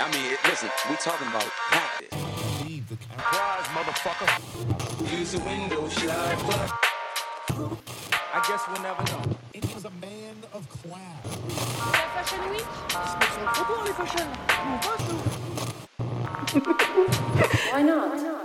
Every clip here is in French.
I mean, listen, we talking about practice. Surprise, motherfucker. Use a window shopper. I guess we'll never know. It was a man of class. Fashion Week Why not?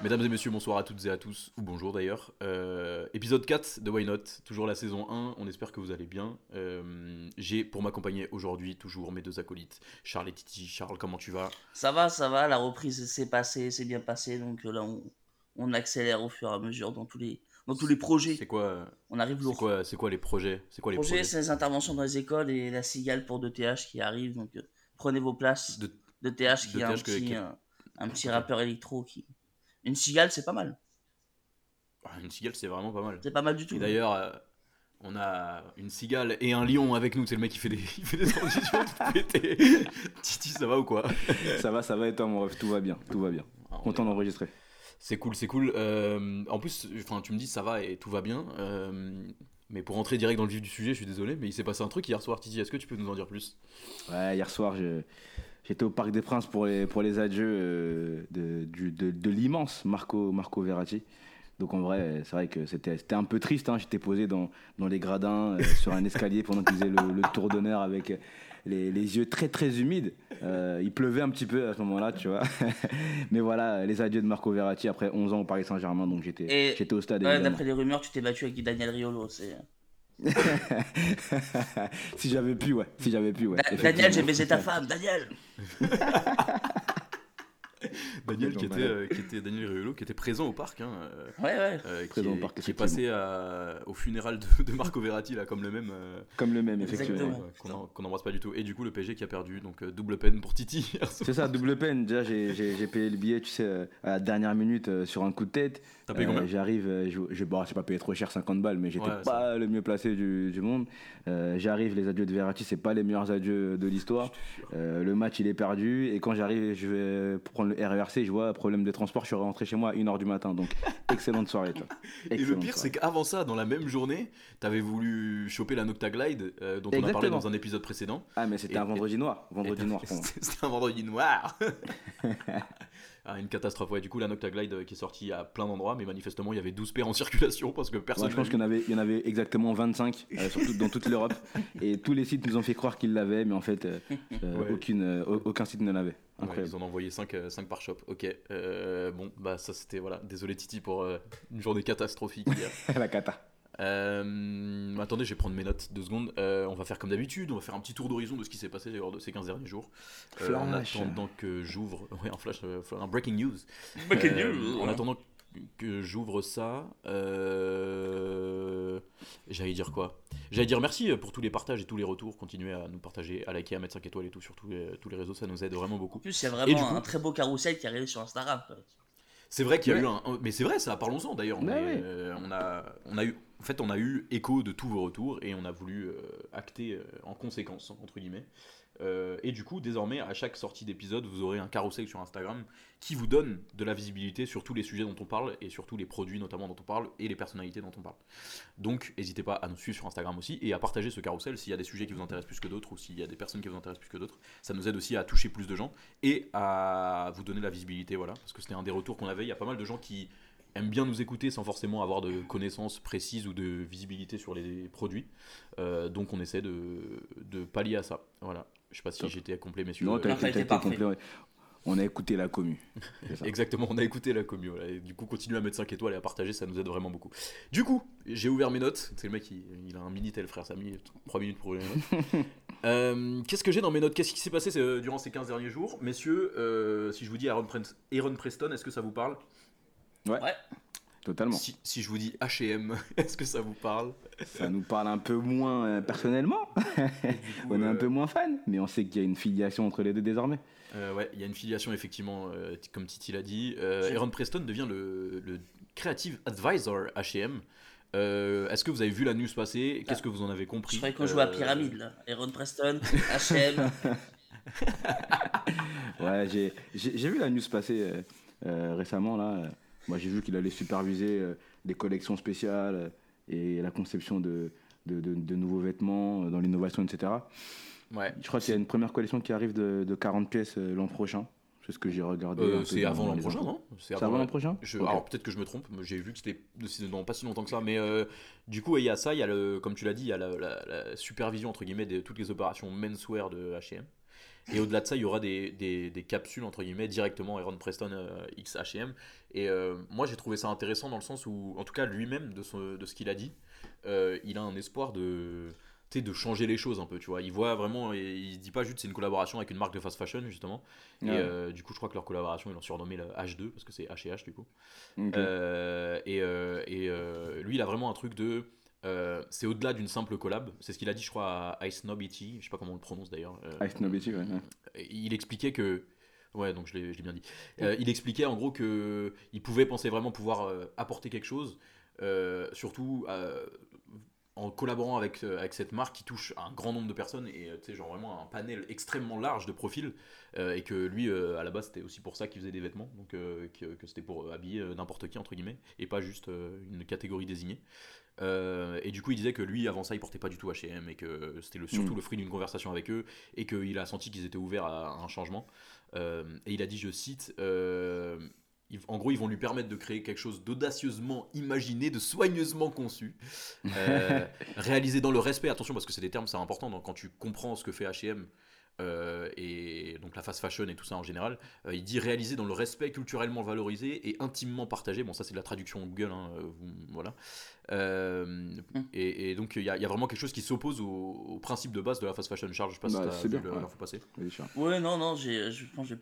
Mesdames et messieurs, bonsoir à toutes et à tous, ou bonjour d'ailleurs. Euh, épisode 4 de Why Not, toujours la saison 1, on espère que vous allez bien. Euh, J'ai pour m'accompagner aujourd'hui toujours mes deux acolytes, Charles et Titi. Charles, comment tu vas? Ça va, ça va, la reprise s'est passée, c'est bien passé, donc euh, là on, on accélère au fur et à mesure dans tous les, dans tous les projets. C'est quoi, On arrive lourd. c'est quoi les projets? C'est quoi les projet, projets? c'est les interventions dans les écoles et la cigale pour 2TH qui arrive, donc euh, prenez vos places. De- 2TH qui est un 2TH que- petit, que- euh, un petit rappeur électro qui... Une cigale, c'est pas mal. Ah, Une cigale, c'est vraiment pas mal. C'est pas mal du tout. Et d'ailleurs, euh, on a une cigale et un lion avec nous, c'est le mec qui fait des, il fait des transitions tout pété. Titi, ça va ou quoi? Ça va, ça va et toi mon ref, tout va bien, tout va bien. Ah, on Content d'enregistrer. C'est cool, c'est cool. Euh, en plus, enfin, tu me dis ça va et tout va bien. euh, mais pour rentrer direct dans le vif du sujet, je suis désolé, mais il s'est passé un truc hier soir, Titi. Est-ce que tu peux nous en dire plus? Ouais, hier soir, je- j'étais au Parc des Princes pour les, pour les adieux euh, de, du- de, de l'immense Marco, Marco Verratti. Donc en vrai, c'est vrai que c'était un peu triste. hein. J'étais posé dans, dans les gradins, euh, sur un escalier pendant qu'il faisait le, le tour d'honneur avec les, les yeux très très humides. Euh, il pleuvait un petit peu à ce moment-là, tu vois. Mais voilà, les adieux de Marco Verratti après 11 ans au Paris Saint-Germain. Donc j'étais au stade. Ouais. D'après les rumeurs, tu t'es battu avec Daniel Riolo. Si j'avais pu, ouais. Si j'avais pu, ouais. Da- Daniel, j'ai baisé ta femme, Daniel Daniel, qui était, euh, qui était Daniel Riolo, qui était présent au parc, hein, euh, Ouais, ouais. euh, qui, Présent au est, parc, qui est passé à- au funéral de, de Marco Verratti là, comme le même. euh, Comme le même, effectivement. Qu'on qu'on n'embrasse pas du tout. Et du coup, le PSG qui a perdu, donc euh, double peine pour Titi. C'est ça, double peine. Déjà, j'ai- payé le billet, tu sais, à la dernière minute euh, sur un coup de tête. T'as payé Euh, combien? J'arrive, je j'ai bon, j'ai pas payé trop cher, 50 balles, mais j'étais Ouais, pas le mieux placé du, du monde. Euh, j'arrive, les adieux de Verratti, c'est pas les meilleurs adieux de l'histoire. Euh, le match, il est perdu. Et quand j'arrive, je vais prendre le RERC, je vois problème de transport, je suis rentré chez moi à 1h du matin. Donc, excellente soirée, toi. Et le pire, c'est qu'avant ça, dans la même journée, t'avais voulu choper la Nocta Glide, euh, dont on a parlé dans un épisode précédent. Ah, mais c'était un vendredi noir. Vendredi noir. C'était un vendredi noir. ah, une catastrophe. Ouais, du coup, la Nocta Glide euh, qui est sortie à plein d'endroits, mais manifestement, il y avait 12 paires en circulation parce que personne. Ouais, je pense qu'il y en avait, il y en avait exactement 25 euh, surtout dans toute l'Europe. Et tous les sites nous ont fait croire qu'ils l'avaient, mais en fait, euh, Ouais. aucune, euh, au- aucun site ne l'avait. Ouais, ils en ont envoyé 5, par shop. Ok. Euh, bon, bah ça c'était voilà. Désolé Titi pour euh, une journée catastrophique. La cata. Euh, attendez, je vais prendre mes notes deux secondes. Euh, on va faire comme d'habitude, on va faire un petit tour d'horizon de ce qui s'est passé lors de ces 15 derniers jours. Euh, en attendant que j'ouvre. Ouais, un flash, euh, un breaking news. Breaking Euh, news. En attendant que j'ouvre ça, euh, j'allais dire quoi? J'allais dire merci pour tous les partages et tous les retours. Continuez à nous partager, à liker, à mettre 5 étoiles et tout sur tous les, tous les réseaux, ça nous aide vraiment beaucoup. En plus, il y a Et vraiment du coup- un très beau carrousel qui est arrivé sur Instagram. C'est vrai qu'il y a Ouais. eu un, mais c'est vrai ça, parlons-en d'ailleurs. Ouais, mais, ouais. euh, on a, on a eu, en fait, on a eu écho de tous vos retours et on a voulu euh, acter euh, en conséquence entre guillemets. Euh, et du coup, désormais, à chaque sortie d'épisode, vous aurez un carrousel sur Instagram qui vous donne de la visibilité sur tous les sujets dont on parle et sur tous les produits notamment dont on parle et les personnalités dont on parle. Donc, n'hésitez pas à nous suivre sur Instagram aussi et à partager ce carrousel s'il y a des sujets qui vous intéressent plus que d'autres ou s'il y a des personnes qui vous intéressent plus que d'autres. Ça nous aide aussi à toucher plus de gens et à vous donner de la visibilité, voilà. Parce que c'était un des retours qu'on avait. Il y a pas mal de gens qui aiment bien nous écouter sans forcément avoir de connaissances précises ou de visibilité sur les produits. Euh, donc on essaie de, de pallier à ça. Voilà. Je sais pas si j'étais complet, messieurs. Non, Euh, t'as été, complet. ouais. On a écouté la commu. Exactement, on a écouté la commu. voilà. Et du coup, continuez à mettre 5 étoiles et à partager, ça nous aide vraiment beaucoup. Du coup, j'ai ouvert mes notes. C'est le mec, il, il a un Minitel, frère. Ça a mis 3 minutes pour ouvrir les notes. Euh, Qu'est-ce que j'ai dans mes notes? Qu'est-ce qui s'est passé euh, durant ces 15 derniers jours? Messieurs, euh, si je vous dis Aaron, Aaron Preston, est-ce que ça vous parle? Ouais, Ouais. totalement. si, si je vous dis HM, est-ce que ça vous parle? Ça nous parle un peu moins euh, personnellement. on est un peu moins fan, mais on sait qu'il y a une filiation entre les deux désormais. Euh, ouais, il y a une filiation effectivement, euh, comme Titi l'a dit. Euh, Aaron Preston devient le, le Creative Advisor H&M. Euh, Est-ce que vous avez vu la news passer? Qu'est-ce que vous en avez compris? Je croyais qu'on jouait à Pyramide, là. Aaron Preston, HM. Ouais, j'ai- vu la news passer euh, euh, récemment là. Moi, j'ai vu qu'il allait superviser euh, des collections spéciales et la conception de, de, de- de nouveaux vêtements dans l'innovation, etc. Ouais. Je crois qu'il y a une première collection qui arrive de, de 40 pièces euh, l'an prochain. C'est ce que j'ai regardé. Euh, peu c'est avant l'an prochain, non C'est avant l'an la- prochain Je-. Alors peut-être que je me trompe, mais j'ai vu que c'était pas si longtemps que ça, mais euh, du coup il y a ça, il y a le, comme tu l'as dit, il y a la, la- la supervision entre guillemets de toutes les opérations menswear de H&M. Et au-delà de ça, il y aura des, des- des capsules entre guillemets directement Aaron Preston euh, X H&M. Et euh, moi j'ai trouvé ça intéressant dans le sens où, en tout cas lui-même de, son- de ce qu'il a dit, euh, il a un espoir de de changer les choses un peu, tu vois. Il voit vraiment, et il se dit pas juste c'est une collaboration avec une marque de fast fashion justement. Et euh, du coup, je crois que leur collaboration, ils l'ont surnommé le H2 parce que c'est H et H du coup. Euh, et euh, et lui, il a vraiment un truc de. c'est au-delà d'une simple collab. C'est ce qu'il a dit, je crois, à Ice Nobity. Je sais pas comment on le prononce d'ailleurs. Ice Nobity, ouais, ouais. il expliquait que. Ouais, donc je l'ai bien dit. Il expliquait en gros que il pouvait penser vraiment pouvoir apporter quelque chose, surtout en collaborant avec, euh, avec cette marque qui touche un grand nombre de personnes et euh, tu sais, genre vraiment un panel extrêmement large de profils. euh, et que lui, euh, à la base, c'était aussi pour ça qu'il faisait des vêtements, donc euh, que, que c'était pour habiller n'importe qui, entre guillemets, et pas juste une catégorie désignée. Et du coup, il disait que lui, avant ça, il portait pas du tout H&M et que c'était le, surtout Mm. le fruit d'une conversation avec eux et qu'il a senti qu'ils étaient ouverts à un changement. Et il a dit, je cite, en gros, ils vont lui permettre de créer quelque chose d'audacieusement imaginé, de soigneusement conçu, euh, réalisé dans le respect. Attention, parce que c'est des termes, c'est important. Donc, quand tu comprends ce que fait H&M euh, et donc la fast fashion et tout ça en général, euh, il dit réalisé dans le respect culturellement valorisé et intimement partagé. Bon, ça c'est de la traduction Google, hein, vous- voilà. Euh, et, et donc il y, a- il y a vraiment quelque chose qui s'oppose au, au principe de base de la fast fashion. Charles, je sais pas Bah, si bien, vu le- ouais. passer. Oui, non, non, j'ai, je pense que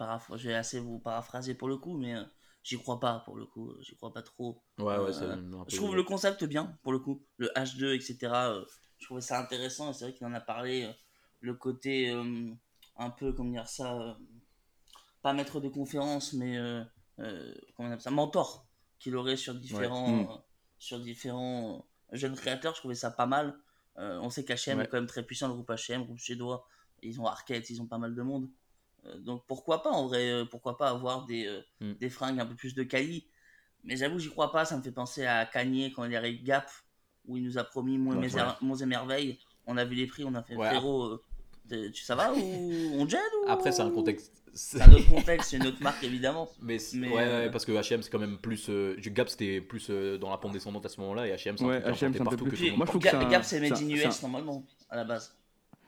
vais assez vous paraphraser pour le coup, mais euh, j'y crois pas pour le coup, j'y crois pas trop. Ouais, ouais, Euh, Je trouve le concept bien pour le coup, le H2, etc. euh, je trouvais ça intéressant et c'est vrai qu'il en a parlé. euh, le côté un peu, comment dire ça, pas maître de conférence, mais comment on appelle ça, mentor qu'il aurait sur différents, Mm. sur différents jeunes créateurs. Je trouvais ça pas mal. Euh, on sait qu'H&M Ouais. est quand même très puissant, le groupe H&M, groupe suédois. Ils ont Arquette, ils ont pas mal de monde. Donc pourquoi pas en vrai, euh, pourquoi pas avoir des, euh, Mm. des fringues un peu plus de quali. Mais j'avoue, j'y crois pas. Ça me fait penser à Kanye quand il est avec Gap, où il nous a promis Monts et, Ouais, et Merveilles. On a vu les prix, on a fait Ouais. frérot. euh, tu ça va ou on gêne ou Après, c'est un contexte. C'est un autre contexte, c'est une autre marque évidemment. Mais, ouais, euh, parce que H&M c'est quand même plus. euh, Gap c'était plus euh, dans la pente descendante à ce moment-là et H&M c'est un truc H&M, un implanté peu partout plus- que Moi, je trouve que Gap, c'est un- Gap, c'est made in US normalement à la base.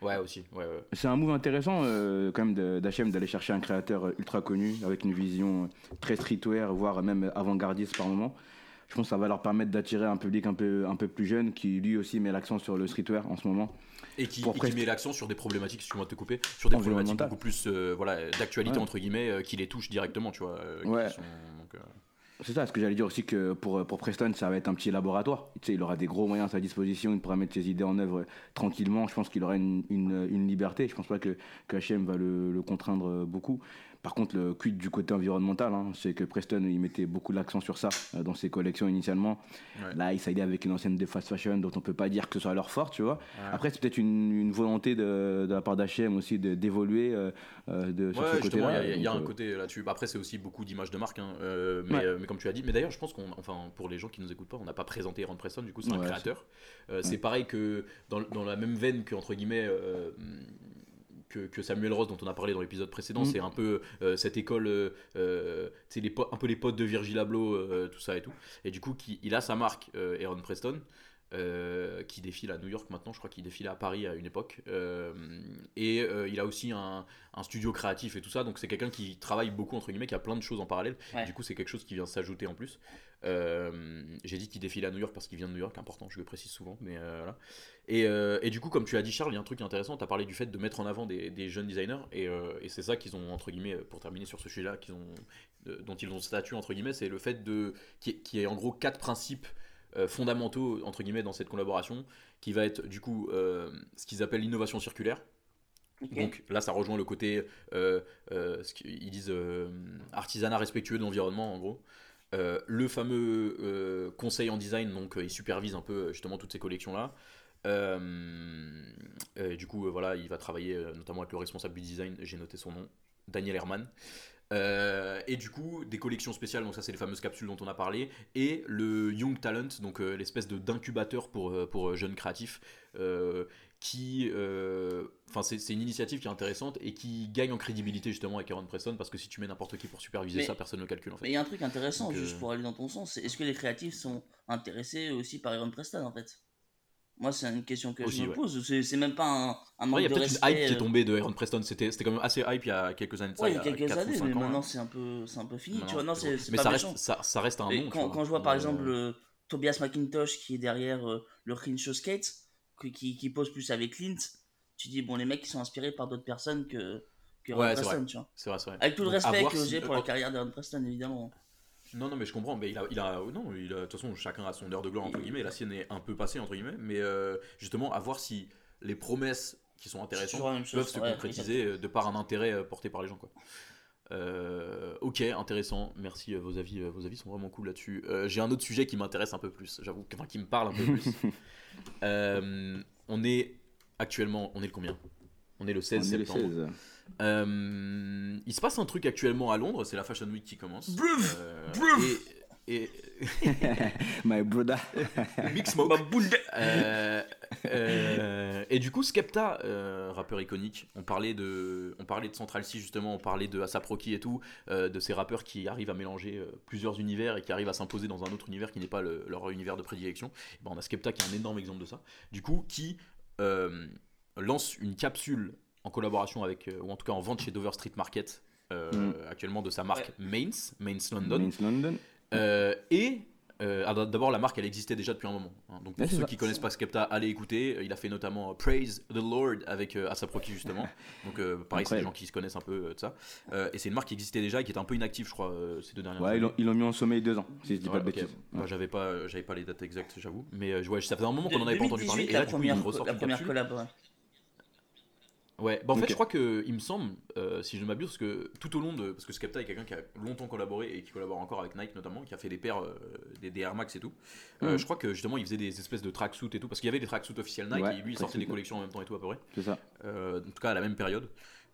Ouais, aussi. Ouais, ouais. C'est un move intéressant euh, quand même d'H&M d'aller chercher un créateur euh, ultra connu avec une vision euh, très streetwear, voire même avant-gardiste par moment. Je pense que ça va leur permettre d'attirer un public un peu, un peu plus jeune qui lui aussi met l'accent sur le streetwear en ce moment. Et qui, et met l'accent sur des problématiques, excuse-moi de te couper, sur des problématiques beaucoup plus euh, voilà, d'actualité Ouais. entre guillemets, euh, qui les touchent directement, tu vois. euh, qui Ouais. sont- donc, euh, C'est ça, ce que j'allais dire aussi que pour, pour Preston, ça va être un petit laboratoire. Il aura des gros moyens à sa disposition, il pourra mettre ses idées en œuvre tranquillement. Je pense qu'il aura une, une liberté. Je pense pas que, H&M va le contraindre beaucoup. Par contre, le quid du côté environnemental, hein, c'est que Preston, il mettait beaucoup l'accent sur ça euh, dans ses collections initialement. Ouais. Là, il s'allie avec une ancienne de fast fashion dont on peut pas dire que ce soit leur fort, tu vois. Après, c'est peut-être une, une volonté de, de la part d'H&M aussi de- d'évoluer euh, euh, de, sur Ouais, ce justement, il y côté-là. a- il y, a un côté là-dessus. Bah, Après, c'est aussi beaucoup d'images de marque, hein, euh, mais, comme tu as dit. Mais d'ailleurs, je pense qu'on, enfin, pour les gens qui nous écoutent pas, on n'a pas présenté Aaron Preston. Du coup, c'est un créateur. C'est pareil que dans, dans la même veine que entre guillemets. Que, que Samuel Ross dont on a parlé dans l'épisode précédent, Mm. c'est un peu euh, cette école, euh, euh, c'est les un peu les potes de Virgil Abloh, tout ça et tout. Et du coup, qui, il a sa marque, Aaron Preston, euh, qui défile à New York maintenant, je crois qu'il défilait à Paris à une époque. Euh, et euh, il a aussi un, un studio créatif et tout ça, donc c'est quelqu'un qui travaille beaucoup, entre guillemets, qui a plein de choses en parallèle. Ouais. Du coup, c'est quelque chose qui vient s'ajouter en plus. J'ai dit qu'il défile à New York parce qu'il vient de New York, important, je le précise souvent, mais voilà. Et, et du coup, comme tu as dit, Charles, il y a un truc intéressant, tu as parlé du fait de mettre en avant des, des jeunes designers, et, et c'est ça qu'ils ont, entre guillemets, pour terminer sur ce sujet-là, qu'ils ont, de- dont ils ont statut, entre guillemets, c'est le fait de qui est, qui est en gros quatre principes fondamentaux, entre guillemets, dans cette collaboration, qui va être du coup euh, ce qu'ils appellent l'innovation circulaire. Donc là, ça rejoint le côté, euh, euh, ce qu'ils disent, euh, artisanat respectueux de l'environnement, en gros. Euh, le fameux euh, conseil en design, donc euh, il supervise un peu euh, justement toutes ces collections-là. Euh, euh, du coup, euh, voilà, il va travailler euh, notamment avec le responsable du design, j'ai noté son nom, Daniel Herman. Euh, et du coup, des collections spéciales, donc ça c'est les fameuses capsules dont on a parlé, et le Young Talent, donc euh, l'espèce de d'incubateur pour, euh, pour jeunes créatifs, euh, qui, Enfin, c'est c'est une initiative qui est intéressante et qui gagne en crédibilité justement avec Aaron Preston parce que si tu mets n'importe qui pour superviser Mais- ça, personne ne le calcule en Mais fait. il y a un truc intéressant, Donc, juste pour aller dans ton sens, c'est est-ce que les créatifs sont intéressés aussi par Aaron Preston en fait? Moi, c'est une question que Aussi, je me ouais. pose. C'est c'est même pas un, un Ouais, manque il y a de peut-être respect. une hype qui est euh, tombée de Aaron Preston. C'était quand même assez hype il y a quelques années de. Ouais, il y a quelques années, mais maintenant là. c'est un peu, c'est un peu fini. tu Maintenant, vois, non, c'est- pas ça méchant. reste, ça, ça reste un nom. tu quand, vois. quand je vois par Euh, exemple euh, Tobias McIntosh qui est derrière euh, le Crenshaw Skate, qui, qui, qui pose plus avec Clint, tu dis bon les mecs ils sont inspirés par d'autres personnes que, que Aaron Preston, tu vois. C'est vrai, c'est vrai. Avec tout le respect que j'ai pour euh, la carrière d'Aaron Preston évidemment. Non, non, mais je comprends. Mais il a, il a, non, il a, de toute façon, chacun a son heure de gloire entre guillemets. La sienne est un peu passée entre guillemets, mais euh, justement, à voir si les promesses qui sont intéressantes chose, peuvent se ouais, concrétiser euh, de par un intérêt euh, porté par les gens, quoi. Euh, ok, intéressant. Merci. vos avis, vos avis sont vraiment cool là-dessus. Euh, J'ai un autre sujet qui m'intéresse un peu plus. J'avoue, enfin, qui me parle un peu plus. Euh, on est actuellement, on est le combien? On est le 16 On est le septembre. 16. Euh, il se passe un truc actuellement à Londres, c'est la Fashion Week qui commence. Euh, et, et My brother. Big Smoke. Euh, euh, et du coup, Skepta, euh, rappeur iconique, on parlait de, on parlait de Central C justement, on parlait de Asap Rocky et tout, euh, de ces rappeurs qui arrivent à mélanger plusieurs univers et qui arrivent à s'imposer dans un autre univers qui n'est pas le- leur univers de prédilection. Ben, on a Skepta qui est un énorme exemple de ça. Du coup, qui euh, lance une capsule en collaboration avec, euh, ou en tout cas en vente chez Dover Street Market. euh, Mm. actuellement de sa marque Mainz, Mainz London, Mainz London. euh, et euh, d'abord, la marque elle existait déjà depuis un moment. hein. Donc pour ceux ça. qui connaissent pas Skepta, allez écouter. Il a fait notamment Praise the Lord avec euh, Asap Rocky justement. Donc euh, pareil, c'est des gens qui se connaissent un peu de ça. Euh, et c'est une marque qui existait déjà et qui était un peu inactive, je crois, euh, ces deux dernières Ouais, années. ils l'ont mis en sommeil deux ans, si je dis Ouais, pas de ok. bêtises. Moi, j'avais pas, j'avais pas les dates exactes, j'avoue. Mais euh, ouais, ça faisait un moment qu'on en avait pas entendu 2018, parler. Et la là, du coup, première, ressortent la première collab. Ouais. Bah en fait, je crois que, il me semble, euh, si je ne m'abuse, parce que tout au long de. Parce que Skepta est quelqu'un qui a longtemps collaboré et qui collabore encore avec Nike notamment, qui a fait des paires, euh, des, des Air Max et tout. Euh, Mhm. Je crois que justement, il faisait des espèces de tracksuits et tout, parce qu'il y avait des tracksuits officiels Nike Ouais, et lui, il sortait des collections en même temps et tout à peu près. C'est ça. En tout cas, à la même période.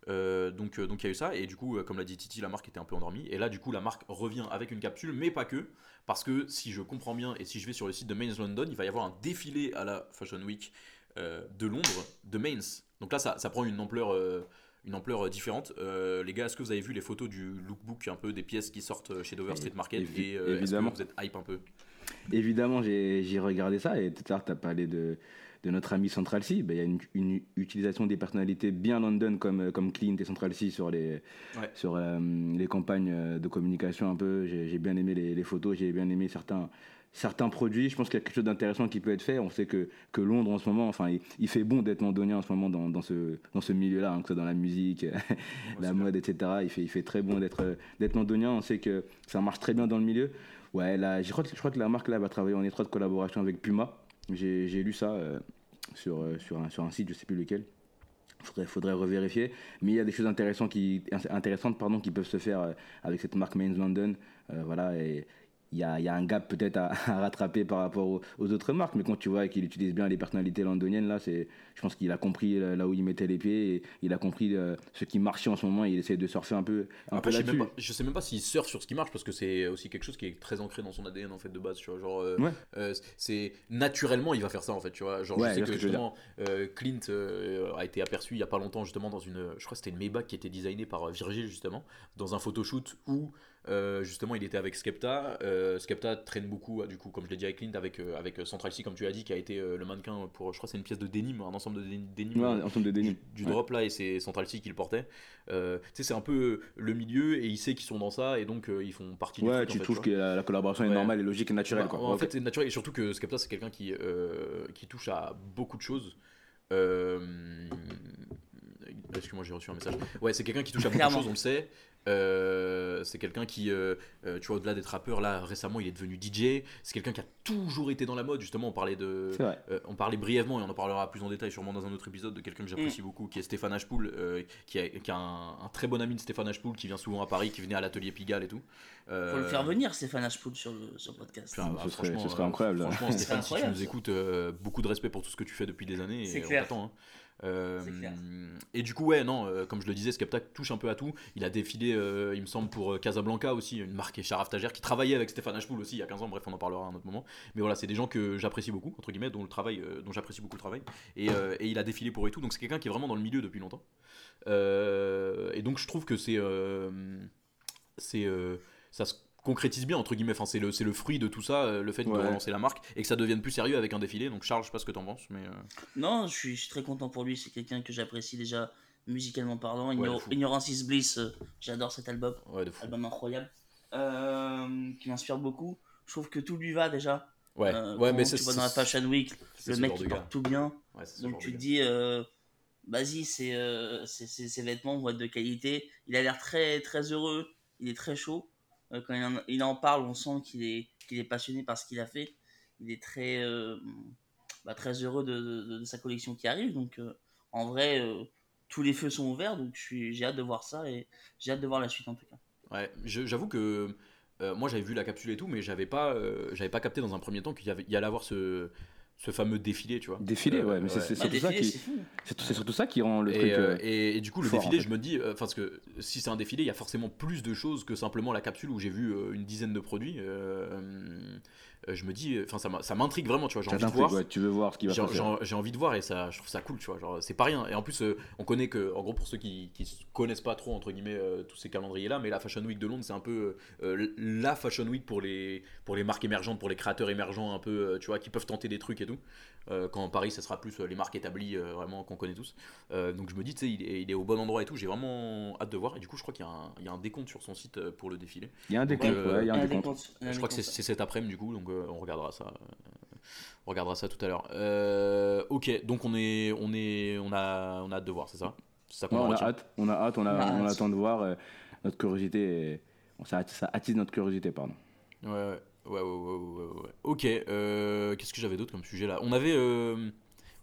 Euh, donc, euh, donc il y a eu ça, et du coup, euh, comme l'a dit Titi, la marque était un peu endormie. Et là, du coup, la marque revient avec une capsule, mais pas que, parce que si je comprends bien, et si je vais sur le site de Mainz London, il va y avoir un défilé à la Fashion Week de Londres, de Mainz. Donc là, ça, ça prend une ampleur, euh, une ampleur euh, différente. Euh, les gars, est-ce que vous avez vu les photos du lookbook, un peu des pièces qui sortent chez Dover Street Market Évi- Et euh, que évidemment. vous êtes hype un peu? Évidemment, j'ai regardé ça et tout à l'heure, tu as parlé de, de notre ami Central C. Ben, Il y a une, une utilisation des personnalités bien London comme, comme Clint et Central C sur les, Ouais. sur, les campagnes de communication un peu. J'ai bien aimé les, les photos, j'ai bien aimé certains, certains produits. Je pense qu'il y a quelque chose d'intéressant qui peut être fait. On sait que, que Londres en ce moment, enfin, il, il fait bon d'être londonien en ce moment dans, dans ce, dans ce milieu-là, hein, que ce soit dans la musique, la mode, etc. Il fait, il fait très bon d'être euh, d'être londonien. On sait que ça marche très bien dans le milieu. Ouais, là, je, crois que, je crois que la marque là va travailler en étroite collaboration avec Puma. J'ai j'ai lu ça euh, sur, euh, sur, un, sur un site, je sais plus lequel. Faudrait, faudrait revérifier. Mais il y a des choses intéressantes qui, intéressantes, pardon, qui peuvent se faire avec cette marque Mainz London. Euh, voilà, et il y a, y a un gap peut-être à, à rattraper par rapport aux, aux autres marques. Mais quand tu vois qu'il utilise bien les personnalités londoniennes, là, c'est, je pense qu'il a compris euh, là où il mettait les pieds et il a compris euh, ce qui marchait en ce moment et il essaie de surfer un peu, un Après, peu je sais, là-dessus. même pas, je sais même pas s'il surfe sur ce qui marche parce que c'est aussi quelque chose qui est très ancré dans son ADN en fait de base. Tu vois, genre, euh, Ouais. euh, c'est naturellement il va faire ça en fait. Tu vois, genre Ouais, je sais que justement Clint a été aperçu il y a pas longtemps justement dans une, je crois que c'était une Maybach qui était designée par Virgil justement dans un photoshoot où euh, justement il était avec Skepta. Euh, Skepta traîne beaucoup du coup comme je l'ai dit avec Clint avec euh, avec Central C comme tu as dit qui a été le mannequin pour je crois c'est une pièce de denim un ensemble de dé- denim. Ouais, ensemble de du, déni. du Ouais. drop là et c'est Central C qui le portait. Tu sais, c'est un peu le milieu et il sait qu'ils sont dans ça et donc ils font partie du Ouais, truc. en tu fait, trouves que la, la collaboration est normale et logique et naturelle. Bah, quoi. En fait, c'est naturel et surtout que Skepta, c'est quelqu'un qui, qui touche à beaucoup de choses. Euh... Excuse-moi, j'ai reçu un message. Ouais, c'est quelqu'un qui touche à beaucoup de choses, on le sait. Euh, c'est quelqu'un qui, euh, euh, tu vois, au-delà d'être rappeur, là récemment, il est devenu DJ. C'est quelqu'un qui a toujours été dans la mode. Justement, on parlait de, euh, on parlait brièvement et on en parlera plus en détail sûrement dans un autre épisode de quelqu'un que j'apprécie Mm. beaucoup, qui est Stéphane Ashpool, euh, qui a, qui a un, un très bon ami de Stéphane Ashpool, qui vient souvent à Paris, qui venait à l'atelier Pigalle et tout. Euh, Faut le faire venir, Stéphane Ashpool, sur le, sur le podcast. Putain, bah, Ce serait- franchement, ce serait incroyable. Franchement, Stéphane, si tu nous écoutes, euh, beaucoup de respect pour tout ce que tu fais depuis des années. C'est on clair. t'attend, hein. Euh, et du coup, ouais, non, euh, comme je le disais, Skepta touche un peu à tout. Il a défilé, euh, il me semble, pour Casablanca aussi, une marque Sharaf Tajer qui travaillait avec Stéphane Ashpool aussi il y a 15 ans. Bref, on en parlera à un autre moment. Mais voilà, c'est des gens que j'apprécie beaucoup, entre guillemets, dont le dont j'apprécie beaucoup le travail. Et, et il a défilé pour et tout. Donc c'est quelqu'un qui est vraiment dans le milieu depuis longtemps. Et donc je trouve que c'est, c'est, ça concrétise bien entre guillemets. Enfin, c'est le, c'est le fruit de tout ça, euh, le fait de Ouais. relancer la marque et que ça devienne plus sérieux avec un défilé. Donc Charles, je sais pas ce que t'en penses, mais euh, Non, je suis, je suis très content pour lui. C'est quelqu'un que j'apprécie déjà musicalement parlant. Ignor-. Ignorance is Bliss, euh, j'adore cet album. ouais, de fou. Album incroyable. Euh, qui m'inspire beaucoup. Je trouve que tout lui va déjà. Ouais, Euh, ouais, mais tu c'est vois dans la Fashion Week, le mec qui porte tout bien. Ouais, c'est ce Donc tu te dis, euh, vas-y, c'est, euh, c'est- c'est- ses vêtements vont être de qualité. Il a l'air très, très heureux. Il est très chaud. Euh, quand il en, parle, on sent qu'il est, passionné par ce qu'il a fait. Il est très, euh, bah, très heureux de, sa collection qui arrive. Donc euh, en vrai, tous les feux sont ouverts. Donc j'ai hâte de voir ça et j'ai hâte de voir la suite en tout cas. Ouais, j'avoue que moi j'avais vu la capsule et tout, mais j'avais pas, pas capté dans un premier temps qu'il y allait avoir ce, ce fameux défilé, tu vois. Défilé, Euh, ouais, mais c'est- c'est surtout ça qui. c'est fou. C'est c'est surtout ça qui rend le Et, truc. euh, euh, et, et du coup, le fort, défilé, en fait. je me dis, euh, parce que si c'est un défilé, il y a forcément plus de choses que simplement la capsule où j'ai vu euh, une dizaine de produits. Euh, je me dis, enfin, ça m'intrigue vraiment, tu vois. J'ai envie de voir. ouais, tu veux voir ce qui va se J'ai passer. j'ai- j'ai envie de voir et ça, je trouve ça cool, tu vois. Genre, c'est pas rien. Et en plus, euh, on connaît que, en gros, pour ceux qui, qui connaissent pas trop, entre guillemets, euh, tous ces calendriers-là, mais la Fashion Week de Londres, c'est un peu euh, la Fashion Week pour les, pour les marques émergentes, pour les créateurs émergents, un peu, euh, tu vois, qui peuvent tenter des trucs et tout. Euh, quand Paris, ça sera plus euh, les marques établies, euh, vraiment, qu'on connaît tous. Euh, donc je me dis, tu sais, il, est- il est au bon endroit et tout. J'ai vraiment hâte de voir. Et du coup, je crois qu'il y, a un- il y a un décompte sur son site pour le défilé. Il y a un décompte, ouais, il y a un Je crois que c'est cet après-midi du coup, donc euh, on regardera ça. euh, on regardera ça tout à l'heure. Euh, ok, donc on est, on est, on a, on a hâte de voir, c'est ça? Ça Ouais, on a hâte, on a hâte, on, a, On on hâte. attend de voir. euh, notre curiosité, est- ça, ça attise notre curiosité, pardon. Ouais, ouais, ouais, ouais, ouais, ouais. Ok, euh, qu'est-ce que j'avais d'autre comme sujet là? On avait. euh,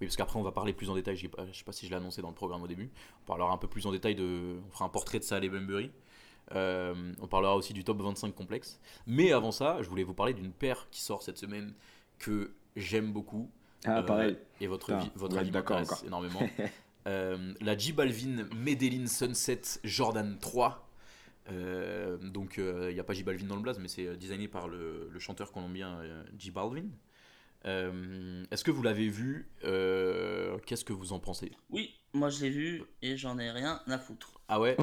Oui, parce qu'après on va parler plus en détail, je sais pas si je l'ai annoncé dans le programme au début. On parlera un peu plus en détail de. On fera un portrait de Saleh Bembury. Euh, on parlera aussi du top 25 complexe. Mais avant ça, je voulais vous parler d'une paire qui sort cette semaine que j'aime beaucoup. Ah, Euh, pareil. Et votre, Putain, votre avis m'intéresse énormément. Euh, la J Balvin Medellin Sunset Jordan 3. Euh, donc il n'y a pas J Balvin dans le blaze, mais c'est designé par le, le chanteur colombien J Balvin. Euh, Est-ce que vous l'avez vu Euh, Qu'est-ce que vous en pensez? Oui, moi je l'ai vu et j'en ai rien à foutre. Ah ouais?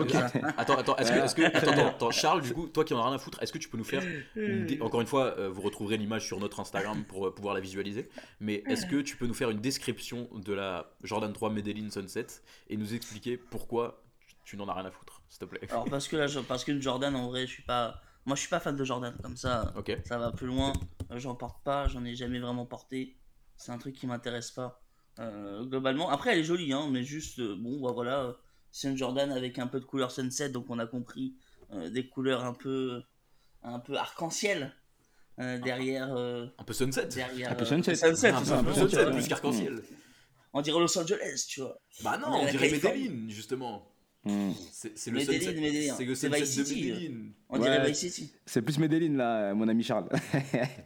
Attends, attends, est-ce que, attends, attends, attends, Charles, du coup, toi qui en as rien à foutre, est-ce que tu peux nous faire une dé- encore une fois, euh, vous retrouverez l'image sur notre Instagram pour euh, pouvoir la visualiser. Mais est-ce que tu peux nous faire une description de la Jordan 3 Medellin Sunset et nous expliquer pourquoi tu n'en as rien à foutre, s'il te plaît? Alors parce que là, je- parce que Jordan en vrai, je suis pas, moi je suis pas fan de Jordan. Comme ça, ça va plus loin. J'en porte pas, j'en ai jamais vraiment porté. C'est un truc qui m'intéresse pas euh, globalement. Après, elle est jolie, hein, mais juste euh, bon, bah, voilà, euh, c'est une Jordan avec un peu de couleur sunset, donc on a compris euh, des couleurs un peu, un peu arc-en-ciel euh, derrière, euh, Un peu Sunset derrière. Un peu euh, sunset. sunset, Un tout peu Sunset, plus qu'arc-en-ciel. On dirait Los Angeles, tu vois. Bah non, On on dirait. Medellin, justement. Hmm. C'est le Medellin, sunset. Medellin. C'est le Vice de City, Medellin. On dirait Ouais. Vice City. C'est plus Medellin, là, mon ami Charles.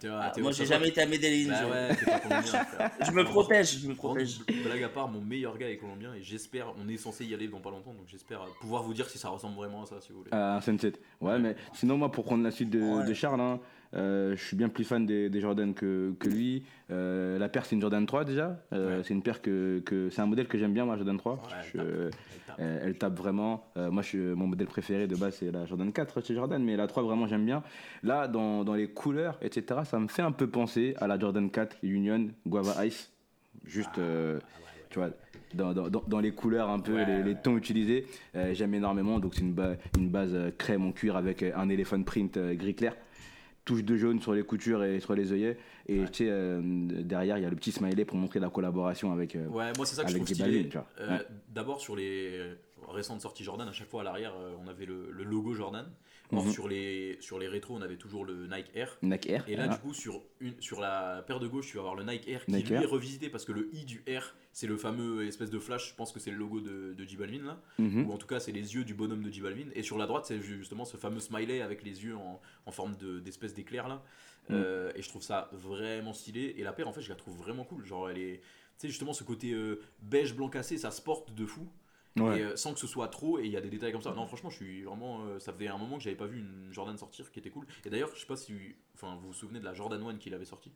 Ah, moi, j'ai jamais été à Medellin. Bah je- ouais, t'es pas colombien. Je me protège, je me protège. Blague à part, mon meilleur gars est colombien et j'espère, on est censé y aller dans pas longtemps, donc j'espère pouvoir vous dire si ça ressemble vraiment à ça, si vous voulez. Ah, un sunset. Ouais, mais sinon, moi, pour prendre la suite de, Ouais. de Charles, hein, euh, je suis bien plus fan des, des Jordan que, que lui. Euh, la paire, c'est une Jordan 3 déjà. Euh, Ouais. C'est une paire que, que c'est un modèle que j'aime bien, moi, Jordan 3. Ouais, elle Je- tape. euh, Elle tape. elle, elle tape vraiment. Euh, moi, je, mon modèle préféré de base, c'est la Jordan 4 chez Jordan, mais la 3, vraiment, j'aime bien. Là, dans, dans les couleurs, etc., ça me fait un peu penser à la Jordan 4 Union Guava Ice. Juste, euh, tu vois, dans, dans, dans- dans les couleurs, un peu, Ouais, les, tons utilisés. Euh, J'aime énormément. Donc, c'est une, ba- une base euh, crème en cuir avec euh, un elephant print euh, gris clair. Touche de jaune sur les coutures et sur les œillets. Et tu sais, euh, derrière, il y a le petit smiley pour montrer la collaboration avec. euh, Ouais, moi c'est ça que je trouve. Euh. D'abord sur les récentes sorties Jordan, à chaque fois à l'arrière, euh, on avait le, le logo Jordan. Or Mhm. sur les sur les rétros, on avait toujours le Nike Air. Nike Air. Et là, du coup, sur, une, sur la paire de gauche, tu vas avoir le Nike Air qui Nike lui Air. est revisité parce que le I du Air, c'est le fameux espèce de flash. Je pense que c'est le logo de, de J Balvin là. Mhm. Ou en tout cas, c'est les yeux du bonhomme de J Balvin. Et sur la droite, c'est justement ce fameux smiley avec les yeux en, en forme de- d'espèce d'éclair là. Mm. Euh, et je trouve ça vraiment stylé. Et la paire, en fait, je la trouve vraiment cool. Genre, elle est. sais, justement, ce côté euh, beige blanc cassé, ça se porte de fou. Ouais. Et, euh, sans que ce soit trop, et il y a des détails comme ça. Non, franchement, je suis vraiment. euh, ça faisait un moment que j'avais pas vu une Jordan sortir qui était cool. Et d'ailleurs, je sais pas si. Enfin, vous vous souvenez de la Jordan 1 qu'il avait sorti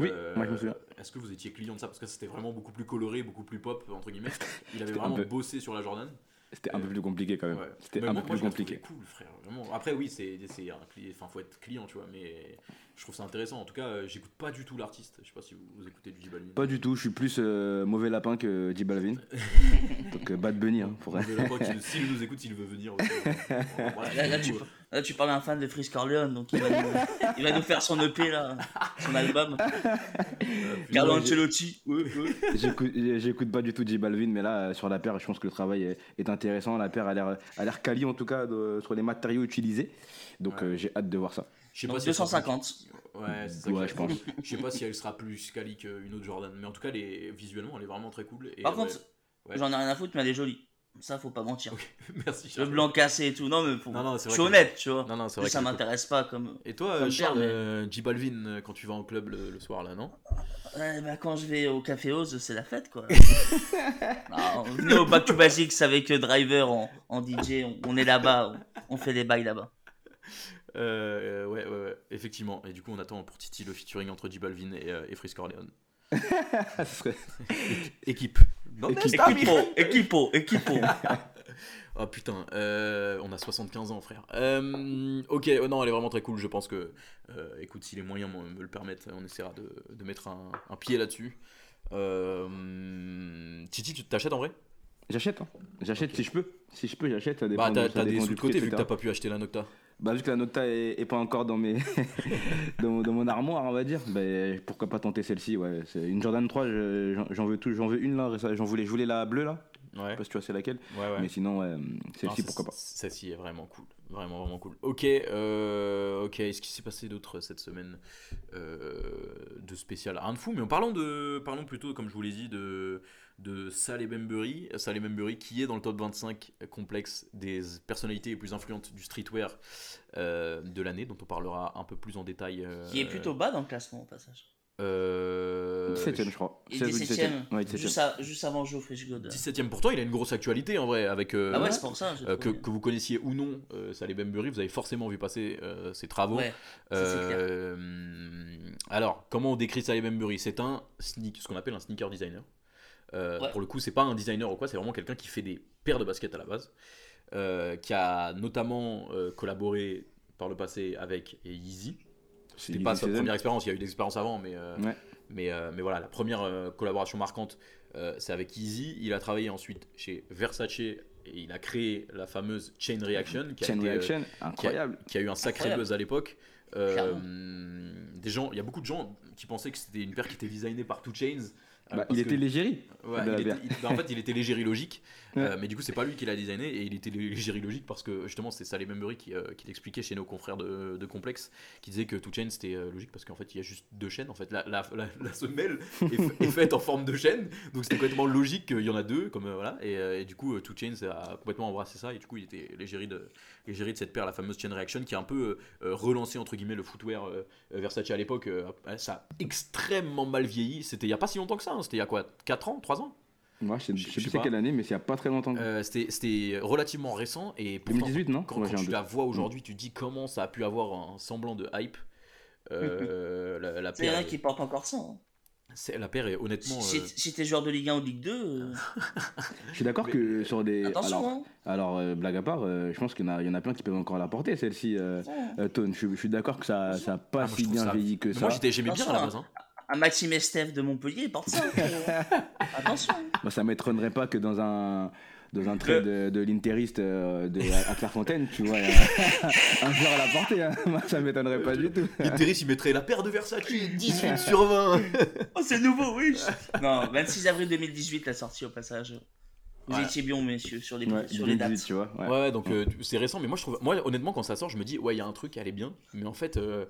Oui, Euh, moi, je me souviens. Est-ce que vous étiez client de ça? Parce que c'était vraiment beaucoup plus coloré, beaucoup plus pop, entre guillemets. Il avait vraiment peu- bossé sur la Jordan. C'était un peu plus compliqué quand même. Ouais. C'était un moi- peu moi, plus compliqué. cool, frère. Vraiment. Après, oui, c'est c'est un. Enfin, faut être client, tu vois. Mais je trouve ça intéressant. En tout cas, euh, j'écoute pas du tout l'artiste. Je sais pas si vous, vous écoutez du J Balvin. Pas du tout, je suis plus euh, mauvais lapin que J Balvin. Donc euh, Bad Bunny, hein, pour là, quoi qu'il- S'il nous écoute, s'il veut venir. aussi, voilà, Là, là, tu, là, parles à un fan de Frisk Corleone, donc il va, nous, il va nous faire son EP, là, son album. euh, Carlo j'ai- Ancelotti. ouais, ouais. J'écoute j'écoute pas du tout J Balvin, mais là, euh, sur la paire, je pense que le travail est, est intéressant. La paire a l'air a l'air quali, en tout cas, de- sur les matériaux utilisés. Donc Ouais. euh, j'ai hâte de voir ça. Je sais pas si elle sera 250. plus- Ouais, c'est ça. Ouais, que je pense. Je sais pas si elle sera plus quali qu'une autre Jordan. Mais en tout cas, elle est- visuellement, elle est vraiment très cool. Et Par contre, ouais. j'en ai rien à foutre, mais elle est jolie. Ça, faut pas mentir. merci. Le blanc cassé et tout. Non, mais faut... Non, je suis que- honnête, tu vois. Non, non, c'est vrai. ça m'intéresse pas comme. Et toi, comme Charles, père, mais- euh, J Balvin, euh, quand tu vas en club le, le soir, là, non? Ouais, bah, quand je vais au Café Oz, c'est la fête, quoi. Non, venez au Back to Basics avec euh, Driver en, en DJ. On, on est là-bas. On, on fait des bails là-bas. Euh, ouais, ouais, ouais, effectivement. Et du coup, on attend pour Titi le featuring entre J Balvin et, euh, et Frisk Corleone. Ça serait- Équipe. Non, Équipe. c'est un Equipo, Equipo, Equipo. Oh putain, euh, on a 75 ans, frère. Euh, ok, oh non, elle est vraiment très cool. Je pense que, euh, écoute, si les moyens me, me le permettent, on essaiera de, de mettre un, un pied là-dessus. Euh, Titi, tu t'achètes en vrai? J'achète, hein. j'achète si je peux. Si je peux, j'achète. Ça dépend, Bah, t'as t'as des sous de côté vu que t'as pas pu acheter la Nocta. Bah, vu que la Nocta est, est pas encore dans, mes dans, mon- dans mon armoire, on va dire, bah, pourquoi pas tenter celle-ci ouais. C'est Une Jordan 3, je- j'en- j'en veux, tout- j'en veux une là, j'en voulais, je voulais la bleue là, je Ouais, sais pas si tu vois c'est laquelle, ouais, ouais. mais sinon, ouais, celle-ci, pourquoi pas. Celle-ci est vraiment cool. Vraiment, vraiment cool. Ok, euh, ok. Est-ce qu'il s'est passé d'autres cette semaine euh, de spécial Rien de fou, mais en parlant, de, parlons plutôt, comme je vous l'ai dit, de, de Saleh Bembury. Saleh Bembury qui est dans le top 25 complexe des personnalités les plus influentes du streetwear euh, de l'année, dont on parlera un peu plus en détail. euh, Qui est plutôt bas dans le classement, au passage. euh, 17ème, je crois. Et 16 ou 17ème. Ouais, 17e. Juste, juste avant Geoffrey God. 17ème. Pourtant, il a une grosse actualité en vrai, avec. euh, Ah ouais, c'est pour ça. j'ai Euh, que, vous connaissiez ou non euh, Saleh Bembury, vous avez forcément vu passer euh, ses travaux. Ouais, ça, c'est clair. Euh, alors, comment on décrit Saleh Bembury C'est un sneak, ce qu'on appelle un sneaker designer. Euh, Ouais. Pour le coup, c'est pas un designer ou quoi, c'est vraiment quelqu'un qui fait des paires de baskets à la base, euh, qui a notamment euh, collaboré par le passé avec Yeezy. C'est C'était pas sa première expérience, il y a eu des expériences avant, mais, euh, Ouais. mais, euh, mais voilà, la première euh, collaboration marquante, euh, c'est avec Yeezy. Il a travaillé ensuite chez Versace et il a créé la fameuse Chain Reaction, qui a Chain été, euh, Reaction, incroyable. qui a eu un sacré Incroyable. buzz à l'époque. Euh, des gens, il y a beaucoup de gens qui pensaient que c'était une paire qui était designée par Two Chains. Euh, Bah, il était légérie. Ouais, bah, en fait, il était légérie logique, Euh, mais du coup, c'est pas lui qui l'a designé et il était logique parce que justement, c'est Saleh Memory qui, euh, qui l'expliquait chez nos confrères de, de Complex, qui disait que Two Chains c'était euh, logique parce qu'en fait, il y a juste deux chaînes. En fait, la, semelle est, faite en forme de chaîne, donc c'était complètement logique qu'il y en a deux, comme euh, voilà. Et, du coup, Two Chains a complètement embrassé ça et du coup, il était légérie de, de cette paire, la fameuse Chain Reaction, qui a un peu relancé entre guillemets le footwear Versace à l'époque. ça a extrêmement mal vieilli. C'était il y a pas si longtemps que ça. hein. C'était il y a quoi? 4 ans? 3 ans? Moi, je sais, Je- sais plus c'est quelle année, mais c'est il y a pas très longtemps. Euh, C'était c'était relativement récent et pourtant, 2018, non quand, Ouais, quand tu la vois aujourd'hui, tu dis comment ça a pu avoir un semblant de hype. Euh, la, la C'est paire, rien qui porte encore ça. hein. c'est- la paire est honnêtement. Si, euh, si- si t'es joueur de Ligue 1 ou de Ligue 2, euh, Je suis d'accord Mais- que sur des. attention. Alors, hein. alors euh, blague à part, euh, je pense qu'il y, en a- il y en a plein qui peuvent encore la porter, celle-ci. Euh, Attention. euh, Tone, je, suis- je suis d'accord que ça n'a pas ah, moi, je si trouve bien ça- vieilli que mais ça. Moi j'étais- j'aimais bien à la base. Hein. Un Maxime Estève de Montpellier porte ça. euh. Attention. Moi, ça m'étonnerait pas que dans un dans un trade de, de l'Interiste euh, de, à Clairefontaine, tu vois, un joueur à la portée. Hein. Moi, ça m'étonnerait pas du tout. Interis il mettrait la paire de Versace 18 sur 20. Oh, c'est nouveau, oui. non, 26 avril 2018, la sortie au passage. Vous Ouais. étiez bien, messieurs, sur les, Ouais, sur les 2018, dates. tu vois. ouais. Ouais, donc euh, c'est récent, mais moi je trouve, moi honnêtement quand ça sort, je me dis ouais il y a un truc, elle est bien, mais en fait euh,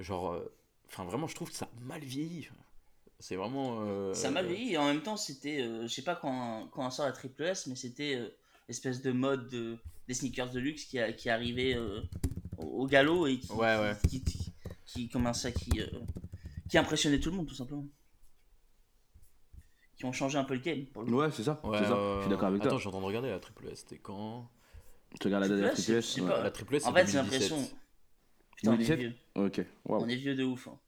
genre, euh, enfin vraiment je trouve que ça a mal vieilli. C'est vraiment. euh, Ça m'a vieilli et en même temps, c'était, euh, je sais pas quand, quand on sort la triple S, mais c'était euh, l'espèce de mode de, des sneakers de luxe qui, a, qui arrivait euh, au, au galop et qui, Ouais, ouais. qui, qui, qui- comment ça, qui, euh, qui impressionnait tout le monde tout simplement. qui ont changé un peu le game. Pour le coup. Ouais, c'est ça. Ouais, c'est ça. euh, Je suis d'accord avec Attends, toi. je suis en train de regarder la triple S, c'était quand? Tu regardes la date de la Triple S, ouais. pas. La triple S, c'est En fait, j'ai 2017. l'impression. Putain, on est 2017? vieux. Ok. On est vieux de ouf. hein.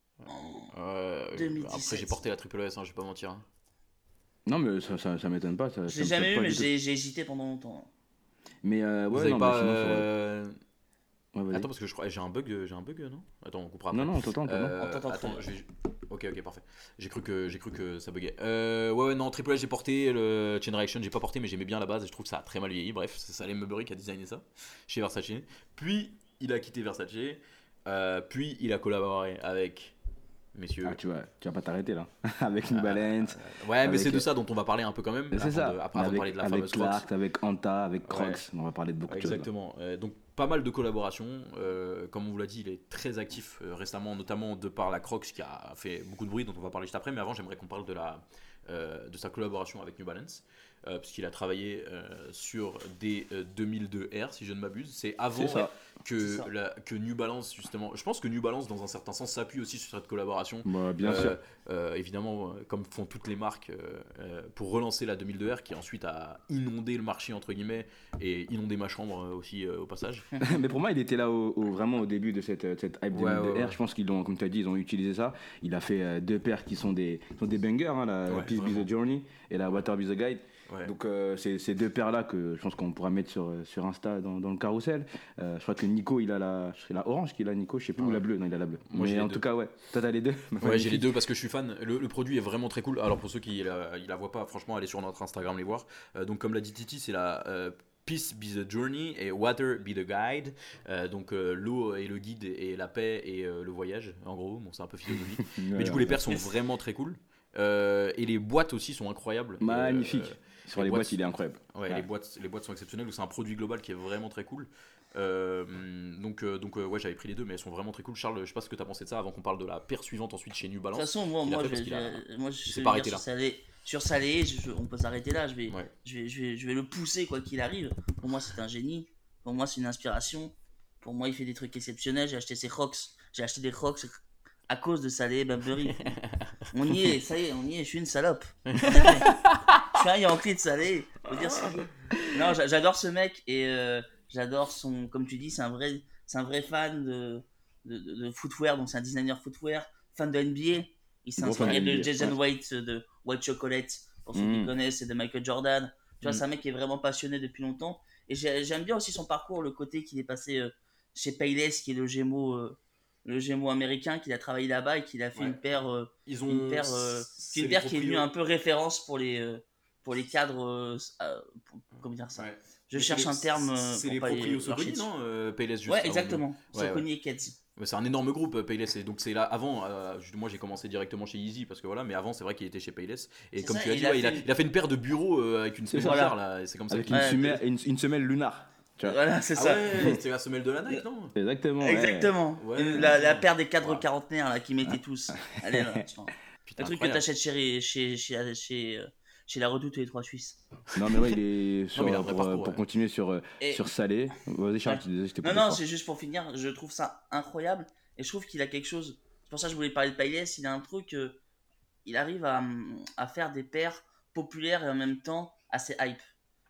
Ouais, 2017. Après, j'ai porté la triple S, hein, je vais pas mentir. hein. Non, mais ça, ça, ça m'étonne pas. Ça, Je ça l'ai me jamais choque eu, pas mais du tout. j'ai j'ai hésité pendant longtemps. Mais euh, Vous ouais, avez non, pas. mais sinon, sur- euh, ouais, vas-y. Attends, parce que je crois. J'ai un bug, euh, j'ai un bug, non? Attends, on coupera. Non, après. non, on t'entend, on t'entend. Euh, On t'entend attends, très je vais- Ok, ok, parfait. J'ai cru que j'ai cru que ça buguait. Euh, ouais, ouais, non, Triple S j'ai porté le Chain Reaction, j'ai pas porté, mais j'aimais bien la base et je trouve que ça a très mal vieilli. Bref, c'est Salem Mebbury qui a designé ça chez Versace. Puis il a quitté Versace. Euh, puis il a collaboré avec messieurs. Ah, tu vois, tu vas pas t'arrêter là. avec New Balance. ouais, mais c'est de ça dont on va parler un peu quand même. c'est ça. de- après, avec parler de la avec fameuse Crocs. Clark, avec Anta, avec Crocs. Ouais. On va parler de beaucoup de choses. Exactement. Euh, donc pas mal de collaborations. Euh, comme on vous l'a dit, il est très actif euh, récemment, notamment de par la Crocs qui a fait beaucoup de bruit, dont on va parler juste après. Mais avant, j'aimerais qu'on parle de, la, euh, de sa collaboration avec New Balance. euh, puisqu'il a travaillé euh, sur des euh, 2002 R, si je ne m'abuse. C'est avant C'est ça. Que, la- que New Balance, justement. Je pense que New Balance, dans un certain sens, s'appuie aussi sur cette collaboration. Bah, bien Euh, sûr. euh, évidemment, euh, comme font toutes les marques, euh, pour relancer la 2002R qui ensuite a inondé le marché, entre guillemets, et inondé ma chambre euh, aussi euh, au passage. mais pour moi, il était là au, au- vraiment au début de cette, cette hype Ouais, 2002 ouais, ouais. R. Je pense qu'ils ont, comme tu as dit, ils ont utilisé ça. Il a fait euh, deux paires qui sont des, sont des bangers, hein, la Ouais, Peace Be the Journey et la Water Be the Guide. Ouais. Donc euh, c'est ces deux paires là que je pense qu'on pourra mettre sur, sur Insta dans, dans le carrousel. Euh, je crois que Nico il a la, la orange qu'il a Nico, je sais plus ou Ouais. la bleue, non il a la bleue. Moi, Mais en deux. tout cas ouais, toi t'as les deux. Ouais, j'ai les deux parce que je suis fan. Le, le produit est vraiment très cool. Alors pour ceux qui la, la voient pas, franchement, allez sur notre Instagram les voir. Euh, donc comme l'a dit Titi, c'est la euh, Peace be the journey et water be the guide. Euh, donc euh, l'eau est le guide et la paix et euh, le voyage. En gros, bon c'est un peu philosophique. Mais du coup les paires sont vraiment très cool. Et les boîtes aussi sont incroyables. Magnifique. Sur les les boîtes- boîtes il est incroyable. Ouais, Ouais. Les, boîtes, les boîtes sont exceptionnelles. C'est un produit global qui est vraiment très cool. Euh, donc, euh, donc euh, ouais, j'avais pris les deux, mais elles sont vraiment très cool. Charles, je sais pas ce que tu as pensé de ça avant qu'on parle de la paire suivante ensuite chez New De Balance. toute façon, moi, moi, je, a- moi, vais pas arrêté sur là. Salé, sur Salé, je- on peut s'arrêter là. Je vais, Ouais. je, vais, je, vais, je vais le pousser quoi qu'il arrive. Pour moi, c'est un génie. Pour moi, c'est une inspiration. Pour moi, il fait des trucs exceptionnels. J'ai acheté ses Crocs. J'ai acheté des Crocs à cause de Salé Burberry. on y est, ça y est, on y est. Je suis une salope. je suis un Yankee de Salé. Faut dire ce veut. Non, j'a- j'adore ce mec et j'adore son. Comme tu dis, c'est un vrai, c'est un vrai fan de, de, de- footwear. Donc, c'est un designer footwear, fan de NBA. Il s'est inspiré de Jason. White de White Chocolate, pour ceux qui Mm. connaissent, et de Michael Jordan. Tu vois, Mm. c'est un mec qui est vraiment passionné depuis longtemps. Et j'ai- j'aime bien aussi son parcours, le côté qu'il est passé euh, chez Payless, qui est le Gémeaux, euh, le Gémeaux américain, qu'il a travaillé là-bas et qu'il a fait Ouais. une paire, euh, Ils ont une paire, euh, une paire qui est devenue un peu référence pour les, euh, pour les cadres. pour- comment dire ça? Ouais. Je cherche c'est un terme. C'est les proprios Soconi, non euh, Payless juste Ouais, exactement. Soconi et. Ouais, C'est un énorme groupe euh, Payless et donc c'est là avant euh, moi j'ai commencé directement chez Easy parce que voilà mais avant c'est vrai qu'il était chez Payless et C'est comme ça, tu as il dit a ouais, il, a, fait- il a fait une paire de bureaux euh, avec une C'est semelle ça. bizarre, là et c'est comme ça Avec qu'il une, Ouais, semelle, une, une semelle lunar. Tu vois. Voilà, c'est ah ça. ouais c'était la semelle de la Nike non Exactement. ouais. Exactement. La, la paire des cadres quarantenaires là, qui mettaient tous. Allez là, tiens. Putain, Le truc que t'achètes chez, chez, chez, chez, euh, chez la redoute les trois Suisses. Non mais ouais il est sur, il a pour, parcours, pour ouais. continuer sur euh, Et- sur Salé. Vas-y Charles, Ouais. tu disais, je t'ai Non, non, c'est juste pour finir. Je trouve ça incroyable. Et je trouve qu'il a quelque chose. C'est pour ça que je voulais parler de Payless. Il a un truc. euh, il arrive à, à faire des paires populaires et en même temps assez hype.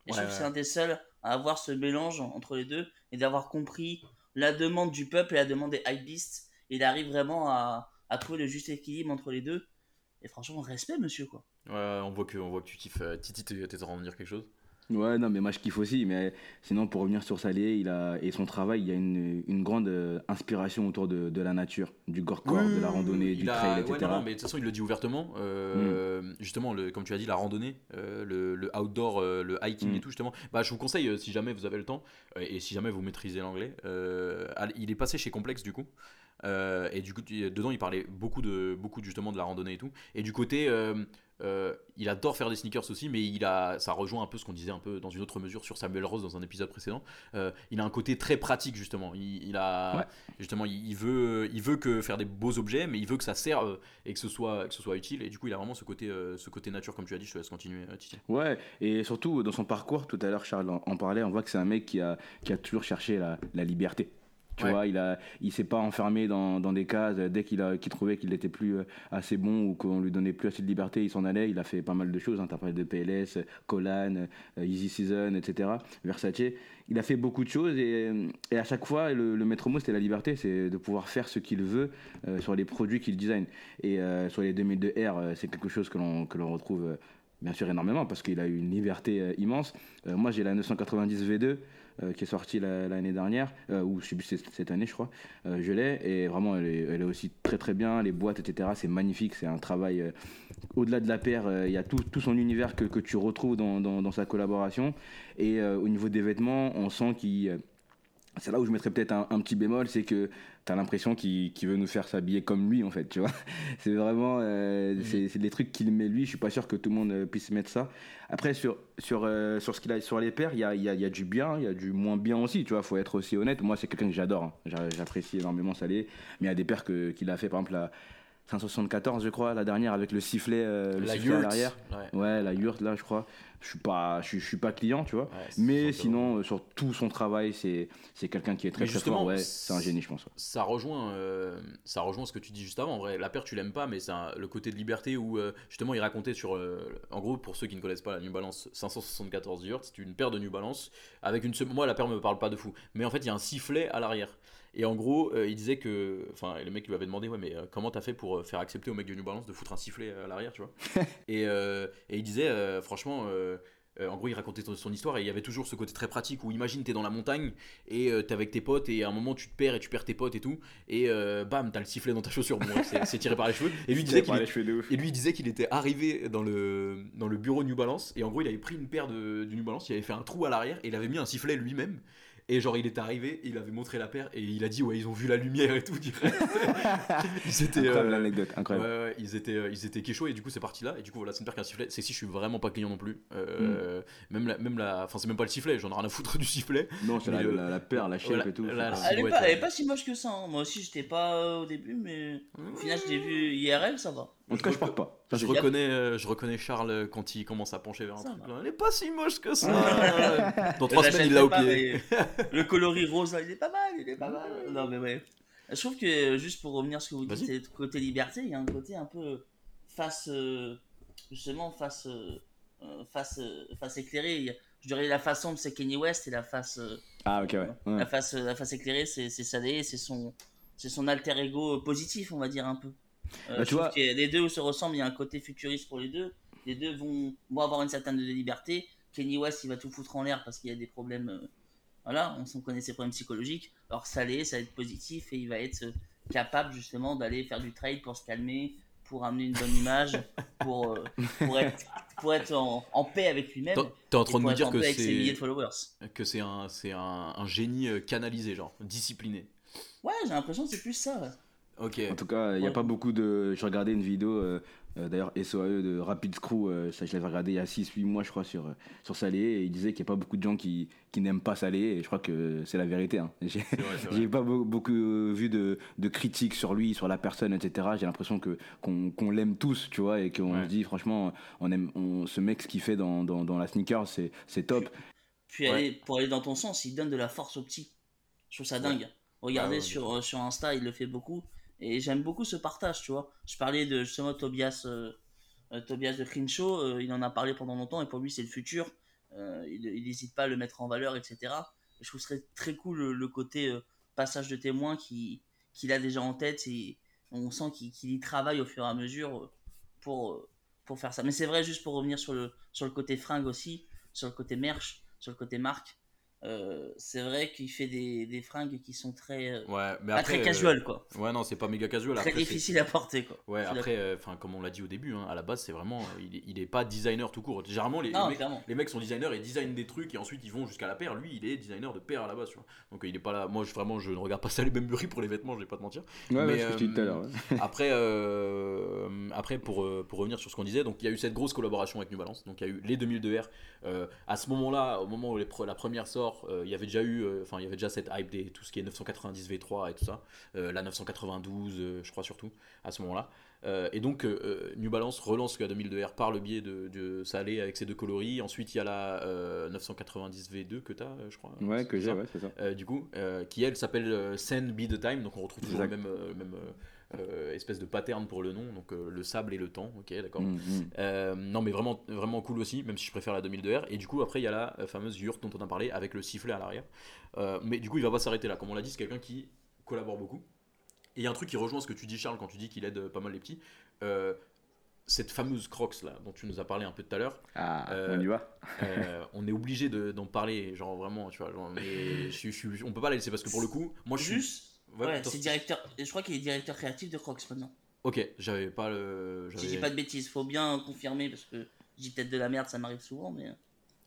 Et je Ouais, trouve que c'est un des seuls à avoir ce mélange entre les deux et d'avoir compris la demande du peuple et la demande des hypebeasts. Il arrive vraiment à, à trouver le juste équilibre entre les deux. Et franchement, respect, monsieur, quoi. Ouais, on voit que on voit que tu kiffes euh, Titi t'es en train de dire quelque chose Ouais, non, mais moi je kiffe aussi. Mais sinon, pour revenir sur Salé il a, et son travail, il y a une, une grande euh, inspiration autour de, de la nature, du gore-corps, de la randonnée, du a- trail, ouais, etc. non, non, mais de toute façon, il le dit ouvertement. euh, Justement, le, comme tu as dit, la randonnée, euh, le, le outdoor, le hiking Mm. et tout, justement. Bah, je vous conseille, si jamais vous avez le temps, et si jamais vous maîtrisez l'anglais, il est passé chez Complex, du coup. Et du coup, dedans, il parlait beaucoup de, beaucoup justement de la randonnée et tout. Et du côté, euh, euh, il adore faire des sneakers aussi, mais il a, ça rejoint un peu ce qu'on disait un peu dans une autre mesure sur Samuel Rose dans un épisode précédent. Euh, il a un côté très pratique justement. Il, il a, Ouais. justement, il, il veut, il veut que faire des beaux objets, mais il veut que ça serve et que ce soit, que ce soit utile. Et du coup, il a vraiment ce côté, euh, ce côté nature, comme tu as dit. Je te laisse continuer, euh, Titi. Ouais, et surtout dans son parcours, tout à l'heure Charles en, en parlait, on voit que c'est un mec qui a, qui a toujours cherché la, la liberté. Tu Ouais. vois, il a, il s'est pas enfermé dans, dans des cases. Dès qu'il a, qu'il trouvait qu'il était plus euh, assez bon ou qu'on lui donnait plus assez de liberté, il s'en allait. Il a fait pas mal de choses. Hein. T'as parlé de PLS, Colan, euh, Easy Season, etc. Versace. Il a fait beaucoup de choses et, et à chaque fois, le, le maître mot, c'était la liberté. C'est de pouvoir faire ce qu'il veut euh, sur les produits qu'il design. Et euh, sur les 2002 R, euh, c'est quelque chose que l'on, que l'on retrouve euh, bien sûr énormément parce qu'il a eu une liberté euh, immense. Euh, moi, j'ai la 990 V2 euh, qui est sortie la- l'année dernière, euh, ou cette année, je crois. Euh, je l'ai et vraiment, elle est, aussi très très bien. Les boîtes, etc., c'est magnifique. C'est un travail au-delà de la paire. Il y a tout, tout son univers que, tu retrouves dans, dans, sa collaboration. Et au niveau des vêtements, on sent qu'il. c'est là où je mettrais peut-être un petit bémol, c'est que tu as l'impression qu'il veut nous faire s'habiller comme lui, en fait, tu vois. C'est vraiment. euh, c'est c'est des trucs qu'il met lui, je suis pas sûr que tout le monde euh, puisse mettre ça. Après, sur, sur, euh, sur, ce qu'il a, sur les paires, il y a, y, a, y a du bien, il y a du moins bien aussi, tu vois, faut être aussi honnête. Moi, c'est quelqu'un que j'adore, hein. J'a- j'apprécie énormément Salé, mais il y a des paires que- qu'il a fait, par exemple, la 574, je crois, la dernière, avec le sifflet, euh, le La sifflet à yurt. l'arrière. Ouais. Ouais, la yurt, là, je crois. Je suis pas, je, suis- je suis pas client, tu vois. Ouais, Mais sinon, euh, sur tout son travail, c'est c'est quelqu'un qui est très très fort. Ouais, c'est- un génie, je pense. ouais. ça rejoint, euh, ça rejoint ce que tu dis juste avant. En vrai, la paire, tu l'aimes pas, mais c'est le côté de liberté où justement il racontait sur. en gros, pour ceux qui ne connaissent pas la New Balance 574 Hz, c'est une paire de New Balance avec une. Moi, la paire me parle pas de fou, mais en fait, il y a un sifflet à l'arrière. Et en gros, euh, il disait que. Enfin, le mec lui avait demandé, ouais, mais euh, comment t'as fait pour euh, faire accepter au mec de New Balance de foutre un sifflet à l'arrière, tu vois? Et, euh, et il disait, franchement. en gros, il racontait son, son histoire et il y avait toujours ce côté très pratique où imagine t'es dans la montagne et t'es avec tes potes et à un moment tu te perds et tu perds tes potes et tout et bam t'as le sifflet dans ta chaussure bon c'est- tiré par les cheveux et lui disait qu'il et lui disait était arrivé dans le dans le bureau New Balance et en gros il avait pris une paire de, de New Balance il avait fait un trou à l'arrière et il avait mis un sifflet lui-même et genre il est arrivé il avait montré la paire et il a dit ouais ils ont vu la lumière et tout direct ils étaient Incroyable euh, l'anecdote, incroyable. ouais, ils étaient, euh, ils étaient kéchos et du coup c'est parti là et du coup voilà c'est une paire qui a un sifflet. C'est si je suis vraiment pas client non plus. Euh, Même la, même la, enfin c'est même pas le sifflet, j'en ai rien à foutre du sifflet. Non, c'est la, le- la, la paire, la Voilà, et tout. la- c'est la- pas- Elle est, pas, elle est pas si moche que ça. hein. Moi aussi, j'étais pas au début, mais au final, je l'ai vu IRL, ça va. En tout cas, je porte pas. Ça, Je reconnais, euh, je reconnais Charles quand il commence à pencher vers un Ça truc. là. Elle est pas si moche que ça. Dans trois semaines il l'a au pied. Le coloris rose, là, il est pas mal, il est pas mal. Non, mais ouais. Je trouve que, juste pour revenir à ce que vous dites, côté liberté, il y a un côté un peu face, euh, justement, face, euh, euh, face, euh, face éclairée. Il y a- Je dirais la face sombre, c'est Kanye West, et la face, euh, Ah, ok, ouais. ouais. la face, la face éclairée, c'est Sadé, c'est son, c'est son alter ego euh, positif, on va dire un peu. Euh, Bah, je tu trouve vois- que les deux se ressemblent, il y a un côté futuriste pour les deux. Les deux vont, vont avoir une certaine liberté. Kenny West, il va tout foutre en l'air parce qu'il y a des problèmes. euh, voilà, on s'en connaît ses problèmes psychologiques. Alors Salé, ça va être positif et il va être euh, capable justement d'aller faire du trade pour se calmer, pour amener une bonne image, pour, euh, pour être, pour être en, en paix avec lui-même. T'es en train de me dire que c'est que c'est un, un, un génie canalisé, genre discipliné. Ouais, j'ai l'impression que c'est plus ça. Ok. En tout cas, il n'y a Ouais. pas beaucoup de. Je regardais une vidéo, euh, euh, d'ailleurs, SOAE de Rapid Screw, euh, ça je l'avais regardé il y a 6-8 mois, je crois, sur, euh, sur Salé, et il disait qu'il n'y a pas beaucoup de gens qui, qui n'aiment pas Salé, et je crois que c'est la vérité. Hein. J'ai j'ai pas beau- beaucoup vu de, de critiques sur lui, sur la personne, etc. J'ai l'impression que qu'on qu'on l'aime tous, tu vois, et qu'on Ouais. se dit, franchement, on aime, on, ce mec, ce qu'il fait dans, dans, dans la sneaker, c'est c'est top. Puis Ouais. aller, pour aller dans ton sens, il donne de la force aux petits. Je trouve ça dingue. Regardez Ah ouais, sur, euh, sur Insta, il le fait beaucoup. Et j'aime beaucoup ce partage, tu vois. Je parlais de justement Tobias, euh, euh, Tobias de Crenshaw, euh, il en a parlé pendant longtemps et pour lui c'est le futur. Il n'hésite pas à le mettre en valeur, etc. Et je trouve serait très cool le, côté passage de témoin qui- qu'il a déjà en tête et on sent qu'il y travaille au fur et à mesure pour, pour faire ça. Mais c'est vrai, juste pour revenir sur le, sur le côté fringue aussi, sur le côté merch, sur le côté marque, euh, c'est vrai qu'il fait des, des fringues qui sont très, euh, Ouais, mais pas après. très euh, casual, quoi. Ouais, non, c'est pas méga casual. Très Après, difficile à porter, quoi. Ouais, après, euh, enfin, comme on l'a dit au début, hein, à la base, c'est vraiment, il est, il est pas designer tout court. Généralement, les, Non, les mecs, clairement. les mecs sont designers et designent des trucs et ensuite ils vont jusqu'à la paire. Lui, il est designer de paire à la base, tu vois. Donc il est pas là. Moi, je, vraiment, je ne regarde pas ça les mêmes pour les vêtements, je vais pas te mentir. Ouais, Mais, ouais, tout à l'heure. Après, euh, après pour, pour revenir sur ce qu'on disait, donc il y a eu cette grosse collaboration avec New Balance. Donc il y a eu les 2002R. Euh, à ce moment-là, au moment où les pre- la première sort, sort, euh, il y avait déjà eu, euh, enfin il y avait déjà cette hype des tout ce qui est 990 V3 et tout ça, euh, la 992 euh, je crois surtout à ce moment-là. Et donc New Balance relance la 2002R par le biais de, de Salé avec ses deux coloris. Ensuite il y a la euh, 990 V2 que tu as je crois. Ouais, C'est que j'ai, ouais, c'est ça. Du coup, qui elle s'appelle Sand Be the Time, donc on retrouve toujours le même euh, espèce de pattern pour le nom, donc euh, le sable et le temps, ok d'accord. Mm, mm. Euh, non mais vraiment, vraiment cool aussi, même si je préfère la 2002R. Et du coup après il y a la fameuse yurte dont on a parlé avec le sifflet à l'arrière. Euh, mais du coup il va pas s'arrêter là, comme on l'a dit, c'est quelqu'un qui collabore beaucoup. Et il y a un truc qui rejoint ce que tu dis Charles quand tu dis qu'il aide pas mal les petits. Euh, cette fameuse Crocs là dont tu nous as parlé un peu tout à l'heure, Ah, Euh, on y va euh, on est obligé de- d'en parler, genre vraiment, tu vois. Genre, mais je, je- je- on peut pas la laisser parce que pour le coup, moi je suis. Juste, Ouais, c'est directeur. Je crois qu'il est directeur créatif de Crocs maintenant. Ok, j'avais pas le. Si je dis pas de bêtises, faut bien confirmer parce que je dis peut-être de la merde, ça m'arrive souvent, mais.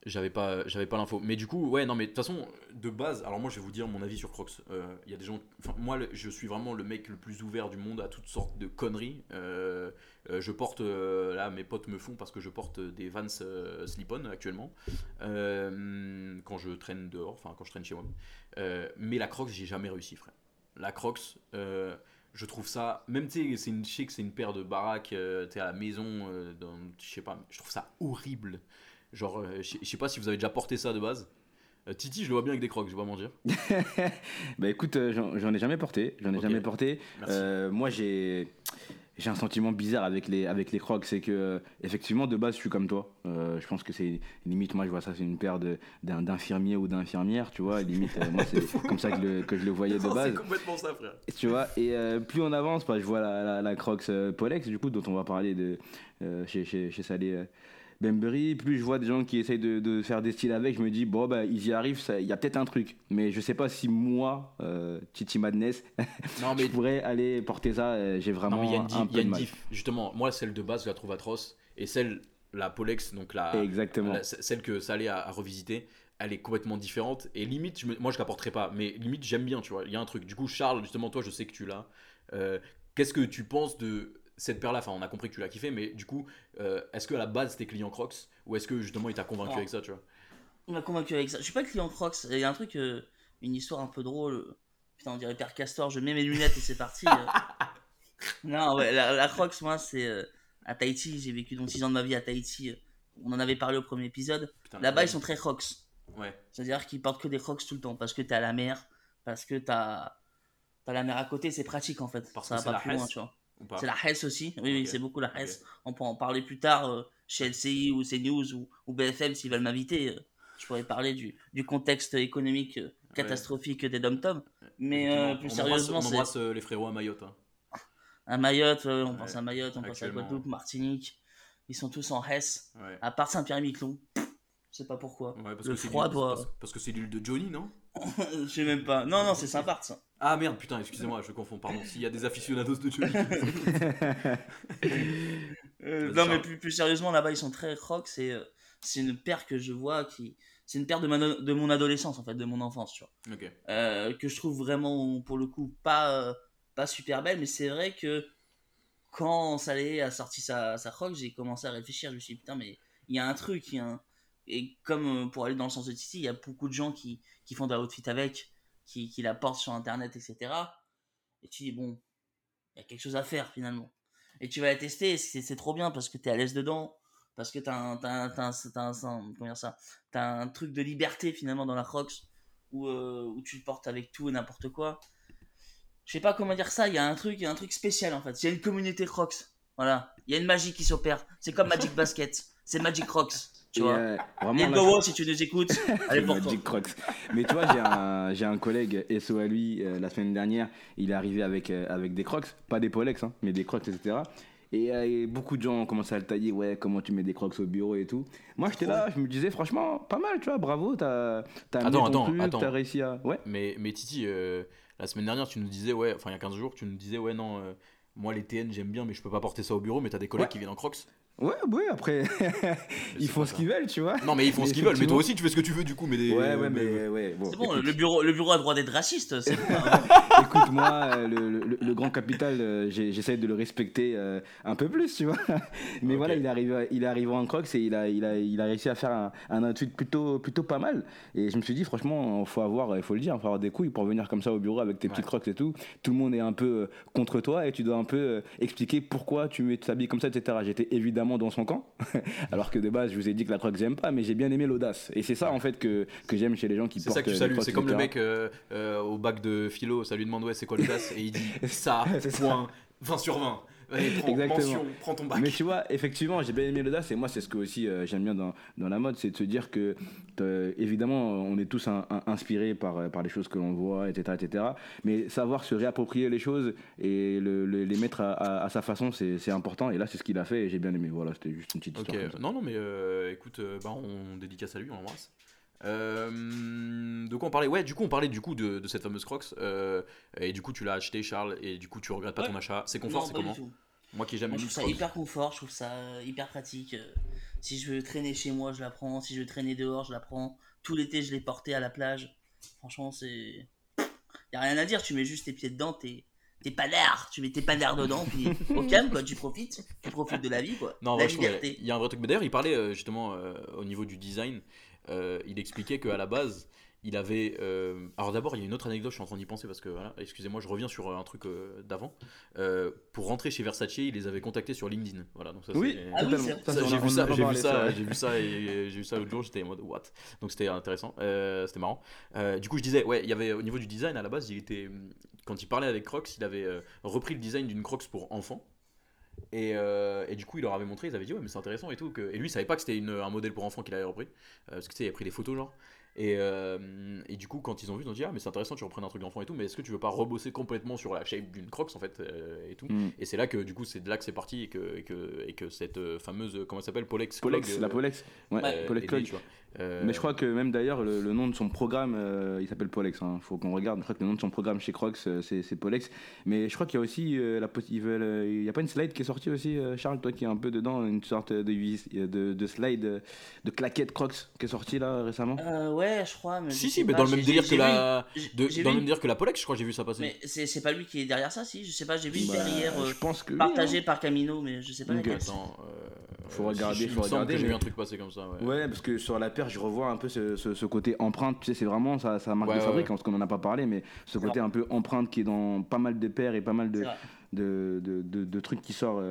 J'avais pas, j'avais pas l'info. Mais du coup, ouais, non, mais de toute façon, de base, alors moi je vais vous dire mon avis sur Crocs. Euh, Il y a des gens, enfin moi je suis vraiment le mec le plus ouvert du monde à toutes sortes de conneries. Euh, euh, je porte, euh, là mes potes me font parce que je porte des Vans euh, slip-on actuellement Euh, quand je traîne dehors, enfin quand je traîne chez moi. Euh, mais la Crocs, j'ai jamais réussi, frère. La Crocs, euh, je trouve ça, même tu sais, c'est une, que c'est une paire de baraques, euh, tu es à la maison, euh, dans, je sais pas, je trouve ça horrible. Genre, euh, je sais- pas si vous avez déjà porté ça de base. Titi, je le vois bien avec des crocs, je vais pas mentir. Bah écoute, j'en ai jamais porté. J'en ai jamais porté. Moi, j'ai j'ai un sentiment bizarre avec les avec les Crocs, c'est que effectivement de base je suis comme toi. Euh, je pense que c'est limite moi je vois ça c'est une paire de d'un d'infirmiers ou d'infirmières, tu vois. Limite euh, moi c'est comme ça que, le- que je le voyais de base. c'est complètement ça, frère. Tu vois, et euh, plus on avance, bah, je vois la, la, la Crocs Polex, du coup, dont on va parler de, chez, chez, chez Salé Bembury. Plus je vois des gens qui essayent de, de faire des styles avec, je me dis, bon, bah, ils y arrivent, il y a peut-être un truc. Mais je sais pas si moi, euh, Titi Madness, Non, je pourrais aller porter ça. euh, J'ai vraiment non, mais y a une, un il peu y a de une mal. diff. Justement, moi, celle de base, je la trouve atroce. Et celle, la Polex, donc la, Exactement. la- celle que Salé a, a revisité, elle est complètement différente. Et limite, je me- moi, je la porterai pas. Mais limite, j'aime bien, tu vois. Il y a un truc. Du coup, Charles, justement, toi, je sais que tu l'as. Euh, Qu'est-ce que tu penses de cette paire-là Enfin, on a compris que tu l'as kiffé, mais du coup, euh, est-ce que à la base, c'était client Crocs Ou est-ce que justement, il t'a convaincu avec ça, tu vois? On m'a convaincu avec ça. Je suis pas client Crocs. Il y a un truc, euh, une histoire un peu drôle. Putain, on dirait Père Castor. Je mets mes lunettes et c'est parti. euh. non, ouais, la, la Crocs, moi, c'est euh, à Tahiti. J'ai vécu donc 6 ans de ma vie à Tahiti. On en avait parlé au premier épisode. Là-bas, ils sont très Crocs. Ouais. C'est-à-dire qu'ils portent que des Crocs tout le temps. Parce que t'es à la mer. Parce que t'as as la mer à côté. C'est pratique en fait. Parce ça que va pas plus loin, tu vois. C'est la Hesse aussi. Oui, c'est beaucoup la. Hesse. On peut en parler plus tard euh, chez LCI ou CNews ou, ou BFM s'ils veulent m'inviter. euh, je pourrais parler du, du contexte économique euh, catastrophique des dom-tom. Mais plus On embrasse- sérieusement, on c'est embrasse les frérots à Mayotte. hein. à Mayotte, on Ouais, pense à Mayotte, on pense à. Guadeloupe, Martinique. Ils sont tous en Hesse, Ouais. à part Saint-Pierre-et-Miquelon. Je sais pas pourquoi. Parce Le que c'est froid doit- parce, parce que c'est l'île de Johnny, non? Je sais même pas. Non, non, c'est sympa ça. Ah merde, putain, excusez-moi, je confonds, pardon. S'il y a des aficionados de. Euh, Vas-y, non, mais plus, plus sérieusement, là-bas, ils sont très crocs. C'est euh, c'est une paire que je vois qui. C'est une paire de, ma- de mon adolescence, en fait, de mon enfance, tu vois. ok. Euh, que je trouve vraiment, pour le coup, pas, euh, pas super belle. Mais c'est vrai que quand Salé a sorti sa, sa croc, j'ai commencé à réfléchir. Je me suis dit, putain, mais il y a un truc. il y a un- Et comme euh, pour aller dans le sens de Titi, il y a beaucoup de gens qui, qui font de la outfit avec, qui, la portent sur Internet, etc. Et tu dis, bon, il y a quelque chose à faire finalement. Et tu vas la tester, c'est trop bien parce que tu es à l'aise dedans, parce que tu as, un, truc de liberté finalement dans la Crocs où, euh, où tu le portes avec tout et n'importe quoi. Je sais pas comment dire ça, il y a un truc, y a un truc spécial en fait. Il y a une communauté Crocs. Voilà, il y a une magie qui s'opère. C'est comme Magic Basket, c'est Magic Crocs, tu Et, vois. euh, vraiment, là, Gowo, si tu nous écoutes, allez pour toi. Crocs. Mais tu vois, j'ai un, j'ai un collègue SO à lui, euh, la semaine dernière, il est arrivé avec, euh, avec des crocs, pas des Polex, hein, mais des crocs, etc. Et, euh, et beaucoup de gens ont commencé à le tailler, ouais, comment tu mets des crocs au bureau et tout. Moi, j'étais là, je me disais, franchement, pas mal, tu vois, bravo, t'as t'as Attends, attends, t'as réussi à. Ouais. Mais, mais Titi, euh, la semaine dernière, tu nous disais, ouais, enfin il y a 15 jours, tu nous disais, ouais, non, euh, moi les TN j'aime bien, mais je peux pas porter ça au bureau, mais t'as des collègues Ouais. qui viennent en crocs. Ouais, ouais, après, ils font ce qu'ils veulent, tu vois. Non, mais ils font Mais ce qu'ils veulent, mais toi aussi tu fais ce que tu veux du coup. Mais des- Ouais, ouais, mais ouais, bon. C'est bon, écoute, le bureau, le bureau a le droit d'être raciste, c'est bon. hein. écoute, moi, euh, le, le- le grand capital, euh, j'essaie de le respecter euh, un peu plus, tu vois. Mais voilà, il est arrivé, il est arrivé en Crocs et il a, il a, il a réussi à faire un, un tweet plutôt, plutôt pas mal. Et je me suis dit, franchement, il faut avoir, il faut le dire, il faut avoir des couilles pour venir comme ça au bureau avec tes petites Ouais. Crocs et tout. Tout le monde est un peu contre toi et tu dois un peu expliquer pourquoi tu t'habilles comme ça, etc. J'étais évidemment dans son camp, alors que de base, je vous ai dit que la Crocs, j'aime pas, mais j'ai bien aimé l'audace. Et c'est ça, en fait, que, que j'aime chez les gens qui C'est portent ça que tu euh, salues. Crocs, C'est comme le mec euh, euh, au bac de philo, ça lui demande ouais, c'est quoi classe Et il dit ça, C'est ça. point, 20 sur 20. Allez, prends, Exactement. mention, prends ton bac. Mais tu vois, effectivement, j'ai bien aimé l'audace et moi, c'est ce que aussi euh, j'aime bien dans, dans la mode, c'est de se dire que, évidemment, on est tous un- un- inspirés par, euh, par les choses que l'on voit, etc., etc. Mais savoir se réapproprier les choses et le- le- les mettre à, à- à sa façon, c'est c'est important. Et là, c'est ce qu'il a fait et j'ai bien aimé. Voilà, c'était juste une petite Ok, histoire. comme ça. non, non, mais euh, écoute, euh, bah, on dédicace à lui, on l'embrasse. Euh, de quoi on parlait? Ouais, du coup, on parlait du coup de, de cette fameuse Crocs. euh, et du coup, tu l'as acheté, Charles, et du coup, tu regrettes pas Ouais. ton achat. C'est confort, c'est comment? tout. Moi qui ai jamais Moi, je trouve ça hyper confort, je trouve ça euh, hyper pratique. euh, Si je veux traîner chez moi, je la prends. Si je veux traîner dehors, je la prends. Tout l'été, je l'ai portée à la plage. Franchement, c'est. Y a rien à dire, tu mets juste tes pieds dedans, t'es. T'es pas d'air, tu mets tes pas d'air dedans, puis au calme, quoi, tu profites, tu profites de la vie, quoi. Non, la moi, je trouve, liberté. il y a un vrai truc. Mais d'ailleurs, il parlait euh, justement euh, au niveau du design. euh, il expliquait qu'à la base, il avait. euh, Alors d'abord, il y a une autre anecdote, je suis en train d'y penser parce que, voilà, excusez-moi, je reviens sur euh, un truc euh, d'avant. Euh, pour rentrer chez Versace, il les avait contactés sur LinkedIn. Voilà, donc ça, Oui, c'est- Ah oui, j'ai vu ça, a j'ai vu ça, j'ai vu ça et j'ai vu ça l'autre jour, j'étais en mode what? Donc c'était intéressant, euh, c'était marrant. Euh, du coup, je disais, ouais, il y avait au niveau du design à la base, il était quand il parlait avec Crocs, il avait euh, repris le design d'une Crocs pour enfants. Et, euh, et du coup, il leur avait montré, ils avaient dit, ouais, mais c'est intéressant et tout. Que... Et lui, il savait pas que c'était une- un modèle pour enfants qu'il avait repris. euh, parce que tu sais, il avait pris des photos, genre. Et, euh, et du coup, quand ils ont vu, ils ont dit, ah, mais c'est intéressant, tu reprennes un truc d'enfant et tout, mais est-ce que tu veux pas rebosser complètement sur la shape d'une Crocs, en fait, euh, et tout. Mm. Et c'est là que, du coup, c'est de là que c'est parti et que, et que, et que cette euh, fameuse, comment elle s'appelle, Polex Polex, Clog, la Polex. Ouais, euh, Polex Clog. tu vois. Euh, Mais je crois que même d'ailleurs, le, le nom de son programme, euh, il s'appelle Polex. Il faut qu'on regarde. Je crois que le nom de son programme chez Crocs, euh, c'est Polex. Mais je crois qu'il y a aussi euh, la possi- ils veulent, euh, Il n'y a pas une slide qui est sortie aussi, euh, Charles, toi qui est un peu dedans, une sorte de, de, de slide de claquette Crocs qui est sortie là récemment? Euh, ouais, je crois. Mais Si, si, mais pas, dans le même délire que la. une- de- dans le une- même délire que la Polex, je crois que j'ai vu ça passer. Mais c'est c'est pas lui qui est derrière ça, si Je sais pas, j'ai vu une Bah, verrière euh, je pense que. oui, partagée hein. par Camino, mais je sais pas Ok. laquelle. Attends, euh, Faut euh, regarder, si, il faut regarder, que j'ai vu un truc passer comme ça, ouais. Ouais, parce que sur la paire, je revois un peu ce, ce- ce côté empreinte. Tu sais, c'est vraiment sa, sa marque Ouais, de fabrique, ouais. parce qu'on en a pas parlé, mais ce côté un peu empreinte qui est dans pas mal de paires et pas mal de, de, de, de- de trucs qui sortent.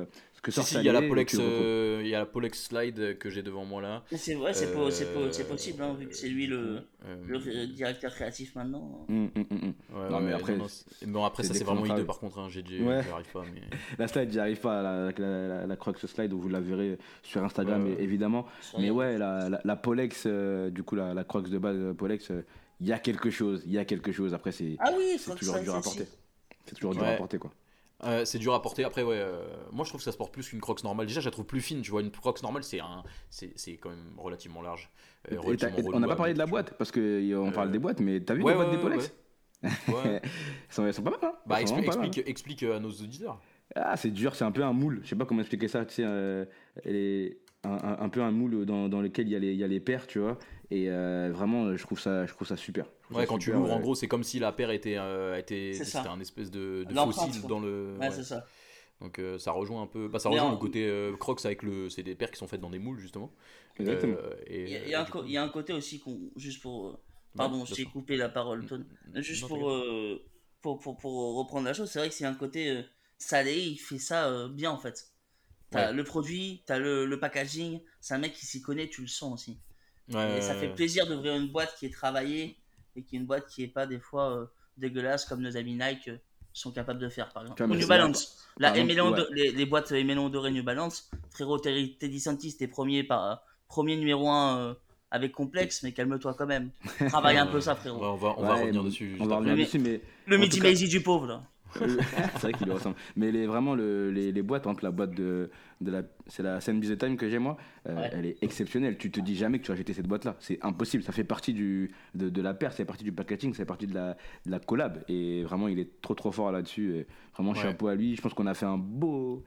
Euh, que Si, si, il y a la Polex, retrouves. euh, il y a la Polex Slide que j'ai devant moi là. Mais C'est vrai, c'est Euh, possible, hein, vu que c'est lui le, Euh, le ré- directeur créatif maintenant. Hum, hum, hum. ouais, Non, mais ouais, après, non, c'est- bon, après ça c'est vraiment hideux par contre, hein, j'ai j'ai- Ouais. j'y arrive pas. Mais... La slide, j'y arrive pas, la, la, la, la Crocs slide, où vous la verrez sur Instagram, Ouais, ouais. évidemment. Sur Mais ouais, la, la, la Polex, euh, du coup, la, la Crocs de base euh, Polex, euh, il y a quelque chose, il y a quelque chose. Après, c'est Ah oui, toujours dur à porter. C'est toujours dur à porter, quoi. Euh, c'est dur à porter. Après, ouais, euh, moi je trouve que ça se porte plus qu'une Crocs normale. Déjà, je la trouve plus fine. Tu vois, une Crocs normale, c'est un, c'est quand même relativement large. euh, relativement et on n'a pas parlé de la boîte, parce qu'on parle Euh, des boîtes, mais t'as vu Ouais, les boîtes ouais, des Polex ouais, sont, pas mal, hein Bah, explique, vraiment pas mal. explique, explique à nos auditeurs. Ah, c'est dur, c'est un peu un moule. Je sais pas comment expliquer ça, tu sais. Un, un- un peu un moule dans, dans lequel il y, a les- il y a les paires, tu vois. Et euh, vraiment, je trouve ça, je trouve ça super. Trouve Ouais, ça quand tu super, l'ouvres, en euh, gros, c'est comme si la paire était, euh, était C'est ça. c'était un espèce de, fossile quoi. dans le. Ouais, ouais. c'est ça. Donc euh, ça rejoint un peu. Bah, ça rejoint en- le côté euh, Crocs avec le. C'est des paires qui sont faites dans des moules justement. Exactement. Euh, et, Il y, a- il euh, y a un coup- y a un côté aussi, qu'on, juste pour. euh, Pardon, bien je t'ai coupé la parole, Tone. Juste non, pour, euh, pour, pour, pour reprendre la chose, c'est vrai que c'est un côté euh, salé, il fait ça euh, bien en fait. T'as Ouais. le produit, t'as le, le packaging, c'est un mec qui s'y connaît, tu le sens aussi. Ouais, et ça fait plaisir d'ouvrir une boîte qui est travaillée et qui est une boîte qui est pas des fois euh, dégueulasse comme nos amis Nike euh, sont capables de faire par exemple. Ou New Balance. La exemple, ouais. Les, les boîtes Emelian Doré New Balance. Frérot, Teddy Santis, t'es premier, par, premier numéro 1 avec complexe, mais calme-toi quand même. Travaille un peu ça, Ouais, frérot. on va, on va revenir mais- dessus. juste On va après. revenir Mais- dessus, mais Le Midi cas- Maisy du pauvre, là. C'est vrai qu'il lui ressemble. Mais les, vraiment, le- les, les boîtes, exemple, la boîte de, de la. C'est la scène Busy Time que j'ai moi. euh, Ouais. Elle est exceptionnelle. Tu te dis jamais que tu vas jeter cette boîte-là. C'est impossible. Ça fait partie du, de, de la paire, c'est partie du packaging, c'est partie de la, de la collab. Et vraiment, il est trop trop fort là-dessus. Vraiment, Ouais. chapeau à lui. Je pense qu'on a fait un beau.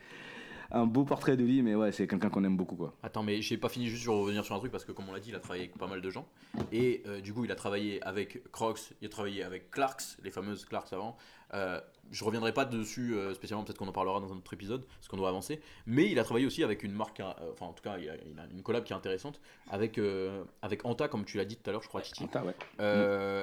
Un beau portrait de lui, mais ouais, c'est quelqu'un qu'on aime beaucoup, quoi. Attends, mais j'ai pas fini juste sur revenir sur un truc parce que, comme on l'a dit, il a travaillé avec pas mal de gens. Et euh, du coup, il a travaillé avec Crocs, il a travaillé avec Clarks, les fameuses Clarks avant. Euh, je reviendrai pas dessus euh, spécialement, peut-être qu'on en parlera dans un autre épisode, parce qu'on doit avancer. Mais il a travaillé aussi avec une marque, euh, enfin en tout cas, il a, il a une collab qui est intéressante avec, avec Anta, comme tu l'as dit tout à l'heure, je crois, Titi. Anta, ouais.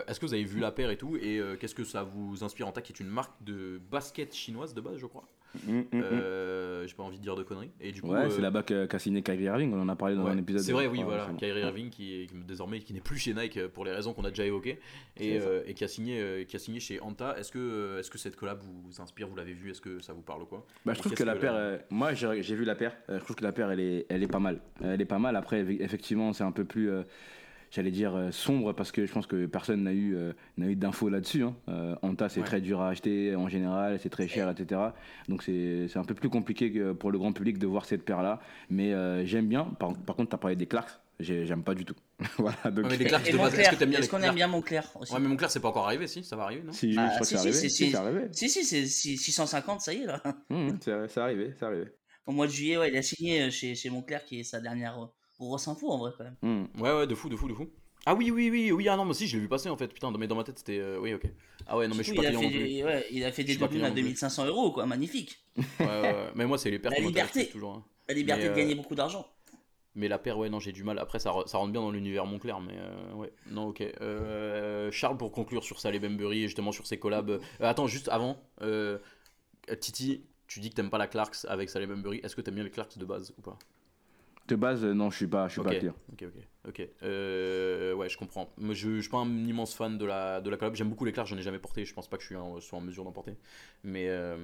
Est-ce que vous avez vu la paire et tout Et qu'est-ce que ça vous inspire? Anta, qui est une marque de basket chinoise de base, je crois. Mm, mm, mm. Euh, J'ai pas envie de dire de conneries. Et du coup, Ouais, euh, c'est là-bas qu'a signé Kyrie Irving, on en a parlé dans Ouais, un épisode. C'est vrai, oui, crois, voilà. Kyrie Irving qui est qui, désormais qui n'est plus chez Nike euh, pour les raisons qu'on a déjà évoquées et, C'est euh, qui a signé qui a signé chez Anta. Est-ce que est-ce que cette collab vous inspire Vous l'avez vu Est-ce que ça vous parle ou quoi? Bah, je trouve que la paire, la- euh, moi j'ai vu la paire, euh, je trouve que la paire elle est, elle est pas mal. Elle est pas mal, après eff- effectivement c'est un peu plus, euh, j'allais dire euh, sombre parce que je pense que personne n'a eu, euh, n'a eu d'infos là-dessus. Hein. Euh, Anta c'est Ouais. très dur à acheter en général, c'est très cher, etc. Donc c'est c'est un peu plus compliqué que pour le grand public de voir cette paire-là. Mais euh, j'aime bien, par, par contre tu as parlé des Clarks, j'ai- j'aime pas du tout. voilà, donc, Ouais, mais les Clarks Et de base, Montclair, est-ce que t'aimes bien est-ce les qu'on aime bien Montclair aussi? Ouais, mais mon clair c'est pas encore arrivé, si ça va arriver, non? Si, je crois si, que c'est si, arrivé. si, Si, si. c'est arrivé. Si, si, c'est si- 650, ça y est là. Hum, c'est c'est arrivé, c'est arrivé. Au mois de juillet, ouais, il a signé chez, chez Montclair, qui est sa dernière euh, grosse info en vrai quand même. Hum. Ouais, ouais, de fou, de fou, de fou. Ah oui, oui, oui, oui, ah non, mais si, je l'ai vu passer en fait. Putain, mais dans ma tête c'était. euh, oui, ok. Ah ouais, non, mais je suis pas il, a fait non plus. des, ouais, il a fait des doublons à client non plus. 2500 euros, quoi, magnifique. Ouais, ouais, ouais. Mais moi, c'est les paires La qui liberté. toujours. hein. La liberté Mais, de euh, gagner beaucoup d'argent. Mais la paire, ouais, non, j'ai du mal. Après, ça, re- ça rentre bien dans l'univers Montclair, mais euh, ouais, non, ok. Charles, pour conclure sur Saleh Bembury et justement sur ses collabs. attends, juste avant, Titi, tu dis que t'aimes pas la Clarks avec Saleh Bembury. Est-ce que t'aimes bien les Clarks de base ou pas? De base, non, je suis pas, je suis Ok, pas client. ok, ok, ok. Euh, ouais, je comprends. Moi, je, je suis pas un immense fan de la, de la collab. J'aime beaucoup les Clarks, j'en ai jamais porté. Je pense pas que je suis en, sois en mesure d'en porter. Mais, euh,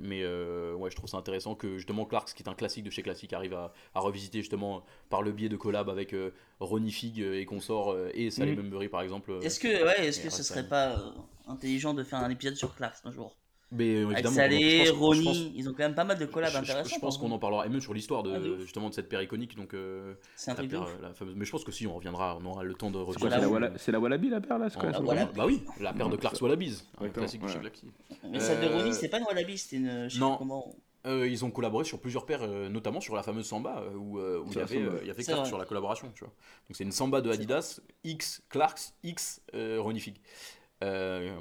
mais euh, ouais, je trouve ça intéressant que justement Clarks, qui est un classique de chez Classique, arrive à, à revisiter justement par le biais de collab avec euh, Ronnie Fig et consorts euh, et Saleh Mhm. Bembury par exemple. Est-ce que, ouais, est-ce que ce serait pas euh, intelligent de faire un épisode sur Clarks un jour? Mais euh, évidemment. Salé, pense- Ronnie, pense- ils ont quand même pas mal de collabs je- je- intéressants. Je, pense qu'on en parlera et même sur l'histoire de Ah, justement de cette paire iconique. Donc euh, C'est un la truc paire, euh, la fameuse. Mais je pense que si on reviendra, on aura le temps de C'est revenir. quoi, la c'est la, Wallaby. Walla- c'est la Wallaby la paire là c'est En- c'est quoi Wallaby. Bah oui, la paire de Clarks Wallabies, un classique ouais. Black Mais celle de Euh, Ronnie, c'était pas une Wallaby, c'était une. Je non. comment. Euh, ils ont collaboré sur plusieurs paires, euh, notamment sur la fameuse Samba, euh, où, euh, où il y la avait, euh, il y avait C'est vrai. sur la collaboration, tu vois. Donc c'est une Samba de C'est Adidas, X Clarks, X euh, Ronnie Fig. Euh,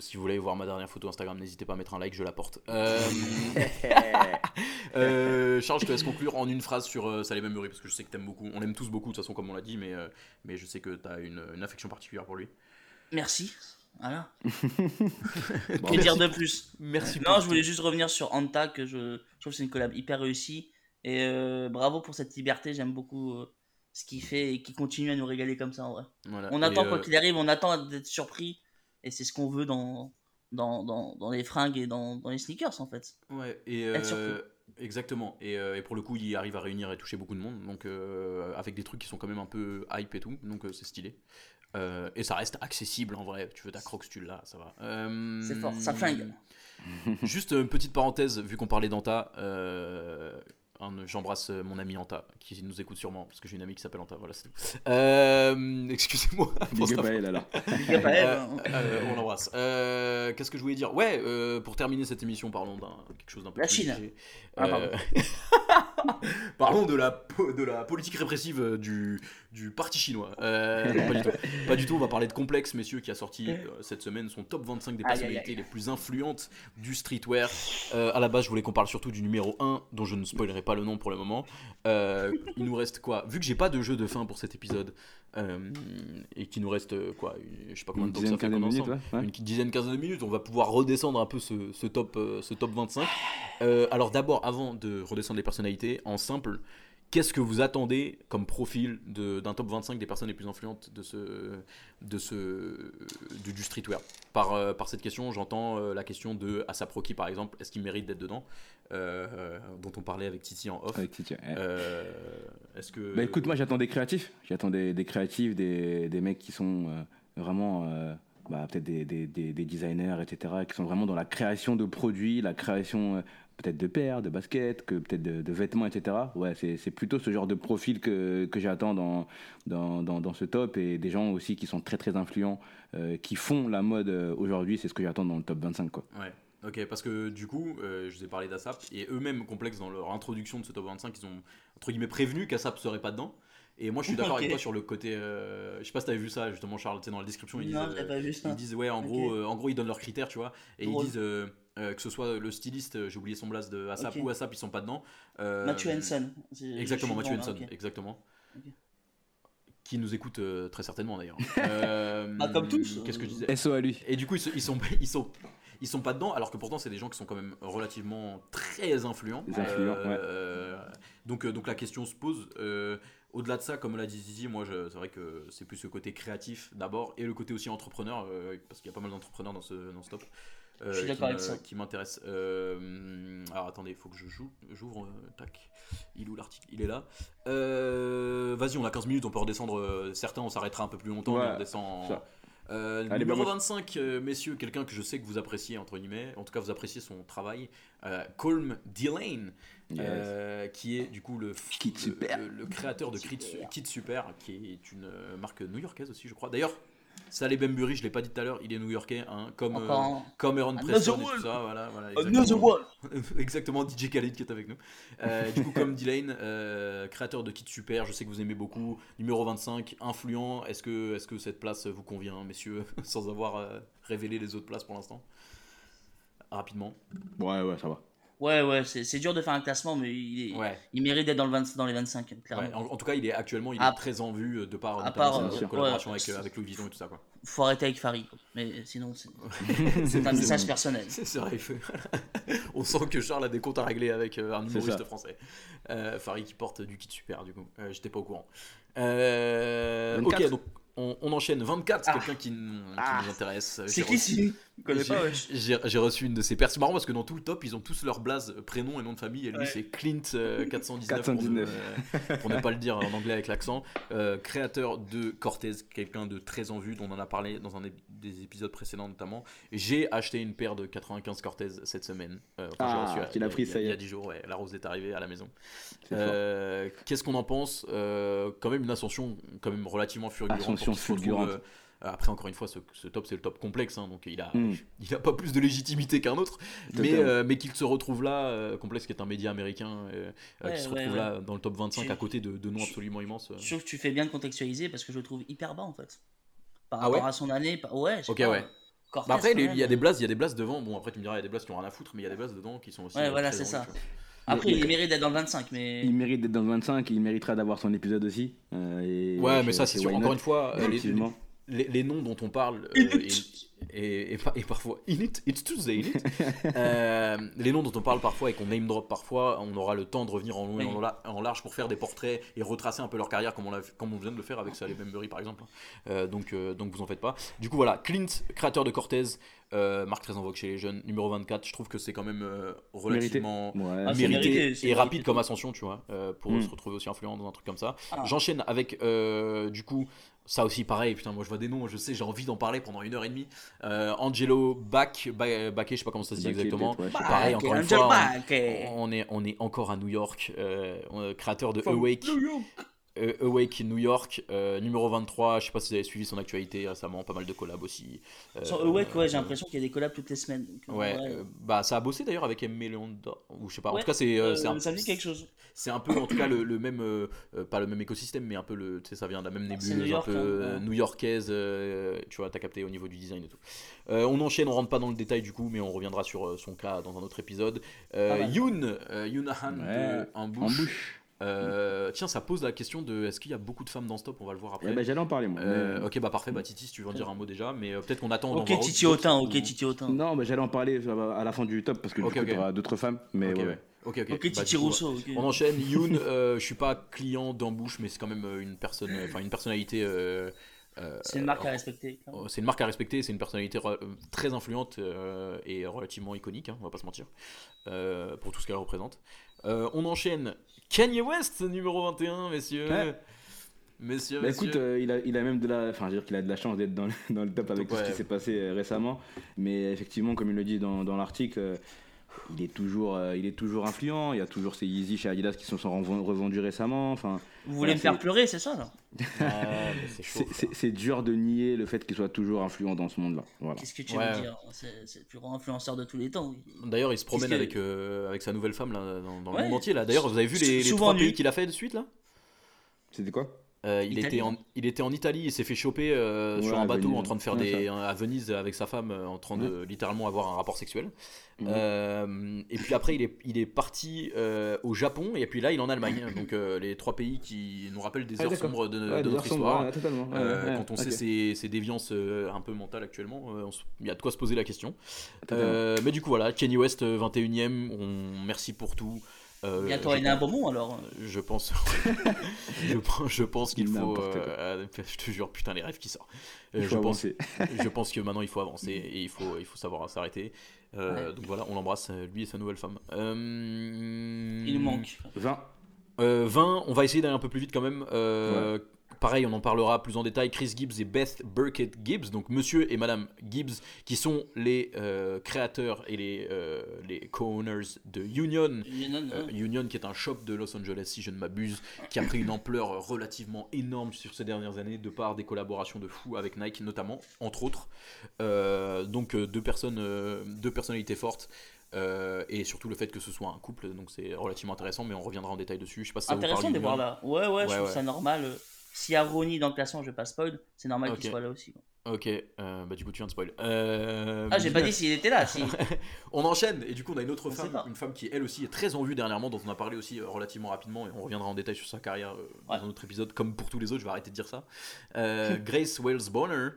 si vous voulez voir ma dernière photo Instagram, n'hésitez pas à mettre un like, je la porte. Euh, euh, Charles, je te laisse conclure en une phrase sur euh, Saleh Bembury, parce que je sais que t'aimes beaucoup. On l'aime tous beaucoup, de toute façon, comme on l'a dit, mais, euh, mais je sais que t'as une, une affection particulière pour lui. Merci. Voilà. Bon, que dire de plus Merci Non, je voulais tout. juste revenir sur Anta, que je, je trouve que c'est une collab hyper réussie. Et euh, bravo pour cette liberté, j'aime beaucoup euh, ce qu'il fait et qu'il continue à nous régaler comme ça en vrai. Voilà. On Et, attend euh, quoi qu'il arrive, on attend d'être surpris. Et c'est ce qu'on veut dans, dans, dans, dans les fringues et dans, dans les sneakers en fait. Ouais, et euh, exactement. Et, euh, et pour le coup, il arrive à réunir et toucher beaucoup de monde, donc euh, avec des trucs qui sont quand même un peu hype et tout, donc c'est stylé. Euh, et ça reste accessible en vrai. Tu veux ta crocs, tu l'as, ça va. Euh, C'est fort, ça flingue. Juste une petite parenthèse, vu qu'on parlait d'Anta, euh, j'embrasse euh, mon ami Anta, qui nous écoute sûrement, parce que j'ai une amie qui s'appelle Anta, voilà c'est tout. Euh, Excusez-moi. pour Big cette up à elle alors. Big up à elle, euh, euh, on l'embrasse. Euh, Qu'est-ce que je voulais dire? Ouais, euh, pour terminer cette émission, parlons d'un quelque chose d'un peu La plus Chine. léger. Ah, Euh, parlons de la, de la politique répressive euh, du, du parti chinois. Euh, non, pas, du tout. pas du tout, on va parler de Complex, messieurs, qui a sorti euh, cette semaine son top 25 des Aïe, aïe, personnalités les plus influentes du streetwear. Euh, à la base, je voulais qu'on parle surtout du numéro 1, dont je ne spoilerai pas le nom pour le moment. Euh, il nous reste quoi? Vu que j'ai pas de jeu de fin pour cet épisode, euh, et qu'il nous reste quoi une- Je sais pas combien de temps que ça dizaine, fait qu'on ensemble. ouais. ouais. Une dizaine, quinzaine de minutes, on va pouvoir redescendre un peu ce, ce top, ce top 25. Euh, alors d'abord, avant de redescendre les personnalités, en simple, qu'est-ce que vous attendez comme profil d'un top 25 des personnes les plus influentes de ce, de ce, du, du streetwear? Par, euh, par cette question, j'entends euh, la question de Asap Rocky par exemple, est-ce qu'il mérite d'être dedans? Euh, Dont on parlait avec Titi en off. Avec Titi, ouais. Est-ce que... Bah écoute, moi j'attends des créatifs. J'attends des, des créatifs, des, des mecs qui sont vraiment bah, peut-être des, des, des- des designers, etc., qui sont vraiment dans la création de produits, la création peut-être de paires, de baskets, que peut-être de, de vêtements, etc. Ouais, c'est c'est plutôt ce genre de profil que, que j'attends dans, dans, dans, dans ce top et des gens aussi qui sont très très influents, euh, qui font la mode euh, aujourd'hui, c'est ce que j'attends dans le top 25. Quoi. Ouais. Ok, parce que du coup, euh, je vous ai parlé d'ASAP, et eux-mêmes complexes dans leur introduction de ce top 25, ils ont entre guillemets prévenu qu'ASAP serait pas dedans. Et moi, je suis d'accord avec toi sur le côté. euh, je sais pas si t'avais vu ça, justement, Charles, tu sais, dans la description, ils disent. Non, euh, j'ai pas vu ça. Ils disent, ouais, en, gros, euh, en gros, ils donnent leurs critères, tu vois. Et Drôle. ils disent euh, que ce soit le styliste, euh, j'ai oublié son blast de ASAP ou ASAP, ils sont pas dedans. Euh, Matthew Henson. C'est- Exactement, Mathieu Henson, exactement. Qui nous écoute euh, très certainement d'ailleurs. Euh, Bah, comme tous. Qu'est-ce que je disais SO à lui. Et du coup, ils, ils sont, ils, sont, ils sont pas dedans, alors que pourtant, c'est des gens qui sont quand même relativement très influents. Des influents, Euh, donc, euh, donc la question se pose. euh, au-delà de ça, comme l'a dit Zizi, moi, je- c'est vrai que c'est plus le côté créatif d'abord et le côté aussi entrepreneur, euh, parce qu'il y a pas mal d'entrepreneurs dans ce, dans ce top. Euh, Je suis qui d'accord avec ça. Qui m'intéresse. Euh, alors attendez, il faut que je joue, j'ouvre. euh, tac. Il est où l'article? Il est là. Vas-y, on a 15 minutes, on peut redescendre. certains, on s'arrêtera un peu plus longtemps, Ouais, mais on descend. ça. Euh, Allez, numéro bah, moi- 25, euh, messieurs, quelqu'un que je sais que vous appréciez, entre guillemets, en tout cas vous appréciez son travail, euh, Colm Delane, Yes. qui est du coup le, Kit le- Super. le, le créateur de Kit, Kit Super, qui est une marque new-yorkaise aussi, je crois. D'ailleurs, Saleh Bembury, je l'ai pas dit tout à l'heure, il est new-yorkais, hein, comme, euh, un- comme Aaron Another Preston et tout ça, voilà, voilà, Another exactement. DJ Khaled qui est avec nous. Euh, du coup, comme Delane, euh, créateur de Kit Super, je sais que vous aimez beaucoup. Numéro 25, influent. Est-ce que, est que cette place vous convient, messieurs, sans avoir euh, révélé les autres places pour l'instant? Rapidement. Ouais, ouais, ça va. Ouais, ouais, c'est c'est dur de faire un classement, mais il, est- Ouais. il mérite d'être dans, le 20 dans les 25, clairement. Ouais, en, en tout cas, il est actuellement il est À- très en vue euh, de par à part, euh, collaboration ouais. avec, euh, avec Louis Vuitton et tout ça. Quoi. Faut arrêter avec Farid, mais sinon, c'est C'est c'est un message c'est- personnel. C'est c'est vrai, il fait- on sent que Charles a des comptes à régler avec un C'est humoriste ça. français. Euh, Farid qui porte du kit super, du coup. Euh, J'étais pas au courant. Euh, 24. ok, donc on, on enchaîne 24, Ah. quelqu'un qui, Ah. nous intéresse. C'est qui j'ai- ouais. Reçu une de ces personnes. C'est marrant parce que dans tout le top, ils ont tous leur blaze, prénom et nom de famille. Et lui, Ouais. c'est Clint euh, 419, 419. Pour, ne, euh, pour ne pas le dire en anglais avec l'accent. Euh, créateur de Cortez, quelqu'un de très en vue, dont on en a parlé dans un des épisodes précédents notamment. J'ai acheté une paire de 95 Cortez cette semaine. Euh, enfin, Ah, reçu, il a- pris, il ça y Il y a est. 10 jours, ouais, la rose est arrivée à la maison. Euh, Qu'est-ce qu'on en pense? Euh, Quand même une ascension quand même relativement fulgurante. Ascension fulgurante. Euh, après, encore une fois, ce, ce top, c'est le top complexe, hein, donc il a, Hmm. il a pas plus de légitimité qu'un autre, mais, euh, mais qu'il se retrouve là, euh, complexe qui est un média américain, Ouais, qui se retrouve ouais. là dans le top 25 Tu- à côté de, de noms absolument immenses. Je trouve que tu fais bien de contextualiser parce que je le trouve hyper bas en fait. Par Ah rapport ouais à son année. par- Ouais, Ok, pas, ouais. Cortez, Bah après, il y a des blases, il y a des blases devant. Bon, après, tu me diras, il y a des blases qui ont rien à foutre, mais il y a des blases dedans qui sont aussi. Ouais, voilà, c'est ça. Après, Mais- il mérite d'être dans le 25, mais. Il mérite d'être dans le 25, il méritera d'avoir son épisode aussi. euh, et- Ouais, mais ça, c'est sûr. Encore une fois, euh, les, Effectivement. Les, les noms dont on parle euh, et, et, et, par- et parfois in it, it's Tuesday in it. Euh, les noms dont on parle parfois et qu'on name drop parfois, on aura le temps de revenir en long et en, la- en large pour faire des portraits et retracer un peu leur carrière comme on, l'a- comme on vient de le faire avec Saleh Bembury par exemple. Euh, donc, donc vous en faites pas. Du coup voilà, Clint, créateur de Cortez, marque très en vogue chez les jeunes, numéro 24. Je trouve que c'est quand même relativement Ouais. Ah, mérité, et rapide mérité. comme ascension, tu vois, pour Mm. se retrouver aussi influent dans un truc comme ça. Ah. J'enchaîne avec, du coup, ça aussi pareil, putain, moi je vois des noms, je sais, j'ai envie d'en parler pendant une heure et demie. Euh, Angelo Bach, Ba- Baquet, je sais pas comment ça se dit exactement. ouais. Pareil, Back, encore une Angel fois, on, on est, on est encore à New York, euh, créateur de From Awake, New York. Euh, Awake New York, euh, numéro 23, je sais pas si vous avez suivi son actualité récemment, pas mal de collabs aussi. Euh, Sur Awake, ouais, j'ai l'impression qu'il y a des collabs toutes les semaines. donc, Ouais, euh, bah ça a bossé d'ailleurs avec M. Leonda, ou je sais pas, en Ouais, tout cas c'est un- ça me dit quelque chose. c'est un peu en tout cas le, le même pas le même écosystème mais un peu le tu sais ça vient de la même nébuleuse New un York, peu hein, ouais. new-yorkaise euh, tu vois t'as capté au niveau du design et tout Euh, on enchaîne on rentre pas dans le détail du coup mais on reviendra sur son cas dans un autre épisode euh. Yoon euh, Yoon Han Ouais, de En Embouche bouche. Euh, tiens ça pose la question de est-ce qu'il y a beaucoup de femmes dans ce top on va le voir après Eh ben, J'allais en parler, moi. Euh, mais- ok bah parfait bah Titi si tu veux en dire un mot déjà mais euh, peut-être qu'on attend Ok, Titi Autain, ou- ok, Titi Autain. Non, mais j'allais en parler à la fin du top parce que du Ok, coup, ok. tu auras d'autres femmes. Mais ok ouais. ouais. ok ok Ok, Bah, Titi coup, Rousseau. On enchaîne. Yoon, euh, je suis pas client d'embouche, mais c'est quand même une personne, enfin une personnalité. euh, euh, C'est une marque à respecter. euh, c'est une marque à respecter, c'est une personnalité très influente euh, et relativement iconique, hein, on va pas se mentir, euh, pour tout ce qu'elle représente. Euh, on enchaîne. Kanye West, numéro 21, messieurs. Ouais. Messieurs, Bah messieurs. écoute, euh, il, a, il a même de la. Enfin, je veux dire qu'il a de la chance d'être dans, le- dans le top avec tout ce qui s'est passé euh, récemment. Mais effectivement, comme il le dit dans, dans l'article, euh, il est toujours, euh, il est toujours influent. Il y a toujours ces Yeezy chez Adidas qui se sont revendus récemment. Enfin, Vous voulez Voilà, me faire pleurer, c'est ça mais c'est dur de nier le fait qu'il soit toujours influent dans ce monde-là. Voilà. Qu'est-ce que tu Ouais. veux dire? C'est le plus grand influenceur de tous les temps. D'ailleurs, il se promène avec, euh, avec sa nouvelle femme là, dans, dans le monde entier. Là. D'ailleurs, vous avez vu les, les trois pays qu'il a fait de suite là? C'était quoi? Euh, il, était en, il était en Italie, il s'est fait choper euh, Ouais, sur un bateau Venise. en train de faire Ouais, des. à Venise avec sa femme, euh, en train de littéralement avoir un rapport sexuel. Mhm. Euh, et puis après, il est, il est parti euh, au Japon et puis là, il est en Allemagne. Donc euh, les trois pays qui nous rappellent des Ah, heures sombres de, Ouais, de notre sombres, histoire. ouais, totalement. Ouais, Euh, ouais, quand on sait ces, ces déviances euh, un peu mentales actuellement, euh, il y a de quoi se poser la question. Euh, mais du coup, voilà, Kenny West, euh, 21ème, on... merci pour tout. Euh, Bientôt je un pense- bonbon alors. je pense, je, pense- je pense qu'il faut. Euh, je te jure, putain, les rêves qui sortent. Euh, Il faut je, pense, je pense que maintenant il faut avancer et il faut, il faut savoir s'arrêter. Euh, Donc voilà, on l'embrasse, lui et sa nouvelle femme. Euh, Il nous manque. 20. euh, 20, on va essayer d'aller un peu plus vite quand même. Euh, Pareil, on en parlera plus en détail. Chris Gibbs et Beth Burkett Gibbs, donc monsieur et madame Gibbs, qui sont les euh, créateurs et les, euh, les co-owners de Union. Union, Euh, ouais. Union, qui est un shop de Los Angeles, si je ne m'abuse, qui a pris une ampleur relativement énorme sur ces dernières années, de par des collaborations de fou avec Nike notamment, entre autres. Donc deux personnes, deux personnalités fortes. euh, et surtout le fait que ce soit un couple, donc c'est relativement intéressant, mais on reviendra en détail dessus. Je sais pas si ça vous Intéressant parle, de voir là. Ouais, ouais, je trouve ouais. ça normal. S'il y a Ronnie dans le classement, je vais pas spoil, c'est normal Ok. qu'il soit là aussi. Ok, euh, bah du coup tu viens de spoil. Euh, Ah, j'ai pas dit s'il était là. Si. On enchaîne et du coup on a une autre On femme, une femme qui elle aussi est très en vue dernièrement, dont on a parlé aussi euh, relativement rapidement et on reviendra en détail sur sa carrière euh, Ouais. dans un autre épisode, comme pour tous les autres. Je vais arrêter de dire ça. Euh, Grace Wales Bonner,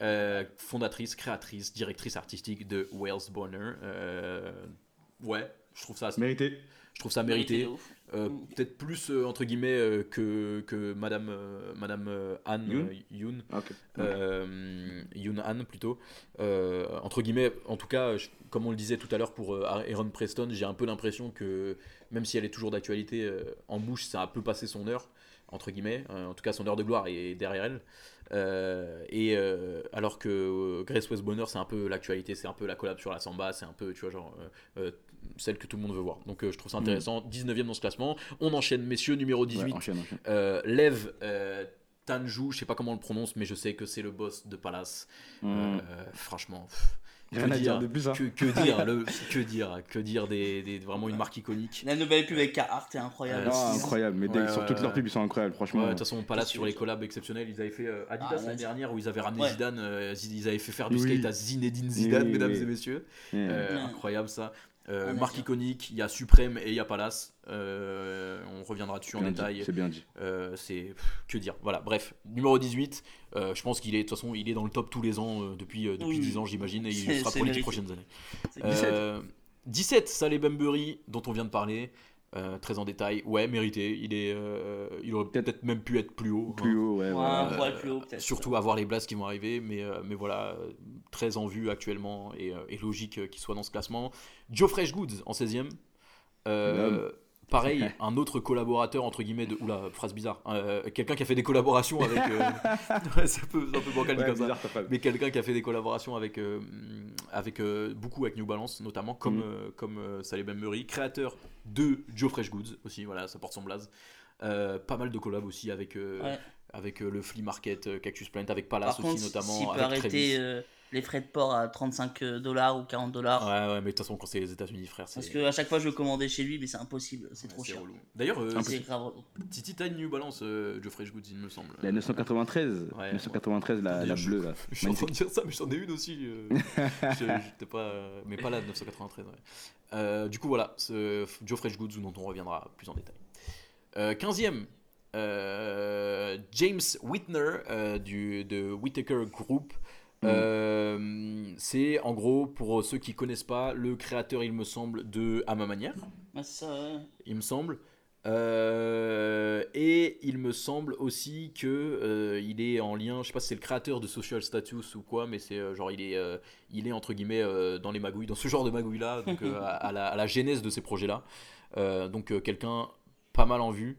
euh, fondatrice, créatrice, directrice artistique de Wales Bonner. Euh, ouais, je trouve ça, Mérité. je trouve ça mérité. Euh, Mm. Peut-être plus euh, entre guillemets euh, que que Madame Madame Anne Yoon Yoon. Yoon Han plutôt. Entre guillemets, en tout cas, je- comme on le disait tout à l'heure pour Aaron Preston, j'ai un peu l'impression que même si elle est toujours d'actualité, en bouche, ça a un peu passé son heure, entre guillemets. En tout cas, son heure de gloire est derrière elle. Euh, et euh, alors que Grace West Bonner, c'est un peu l'actualité, c'est un peu la collab sur la samba, c'est un peu, tu vois, genre, euh, celle que tout le monde veut voir. Donc euh, je trouve ça intéressant. 19ème dans ce classement. On enchaîne, messieurs, numéro 18. Ouais, enchaîne, enchaîne. Euh, Lev euh, Tanju, je sais pas comment on le prononce, mais je sais que c'est le boss de Palace. Euh, Mmh. franchement, pff, Rien que à dire de plus, hein. que, que dire, le, que dire, que dire des, des- vraiment une marque iconique. La nouvelle pub avec Carhartt est incroyable. Euh, Ah, aussi. incroyable. Mais Ouais, sur ouais, toutes leurs pubs, ils sont incroyables, franchement. de toute façon, Palace sur les collabs exceptionnels, ils avaient fait euh, Adidas Ah, ouais. l'année dernière où ils avaient ramené Ouais. Zidane, euh, ils avaient fait faire du Oui. skate à Zinedine Zidane, Oui, mesdames oui. et messieurs. Euh. Incroyable ça. Euh, On a marque iconique, il y a Suprême et il y a Palace. Euh, on reviendra dessus en dit, détail. C'est bien dit. Euh, c'est que dire. Voilà, bref, numéro 18. euh, je pense qu'il est de toute façon, il est dans le top tous les ans depuis depuis Oui. 10 ans, j'imagine, et il sera pour les 10 mérité. prochaines années. C'est Euh, 17, Saleh Bembury, dont on vient de parler, euh, très en détail. Ouais, mérité. Il est, euh, il aurait peut-être même pu être plus haut. Plus hein. haut, ouais. Ouais, plus haut peut-être. Surtout avoir les blasts qui vont arriver, mais, euh, mais voilà, euh, très en vue actuellement et, euh, et logique euh, qu'il soit dans ce classement. Joe Fresh Goods en 16ème. Euh, pareil, un autre collaborateur, entre guillemets, de. Oula, phrase bizarre. Euh, quelqu'un qui a fait des collaborations avec. euh, ouais, c'est un peu, un peu bancal Ouais, comme ça. bizarre. Mais quelqu'un qui a fait des collaborations avec, euh, avec euh, beaucoup avec New Balance, notamment, comme, euh, comme euh, Saleh Bembury, créateur de Joe Fresh Goods aussi, voilà, ça porte son blaze. Euh, pas mal de collabs aussi avec, euh, Ouais. avec euh, le Flea Market, Cactus Plant, avec Par Palace contre, aussi, notamment. avec arrêter les frais de port à 35 dollars ou 40 dollars. Ouais, ouais, mais de toute façon, quand c'est les États-Unis, frère, c'est. Parce que à chaque fois je veux commander chez lui, mais c'est impossible, c'est ouais, trop cher. D'ailleurs, euh, C'est grave. Titi t'as une New Balance, euh, Joe Fresh Goods, il me semble. La 993, Ouais. 993, la, bleue là. Je suis en train de dire ça, mais j'en ai une aussi. euh, je- j'étais pas, euh, mais pas la de 993. ouais. Euh, du coup, voilà, ce Joe Fresh Goods, dont on reviendra plus en détail. Euh, 15e, euh, James Whitner euh, du, de Whittaker Group. Euh, c'est en gros, pour ceux qui connaissent pas, le créateur, il me semble, de À ma manière c'est ça, ouais. il me semble. Euh, et il me semble aussi que euh, il est en lien, je sais pas si c'est le créateur de Social Status ou quoi, mais c'est euh, genre il est, euh, il est entre guillemets euh, dans les magouilles, dans ce genre de magouilles là, donc euh, à, à la, à la genèse de ces projets là. donc euh, quelqu'un pas mal en vue,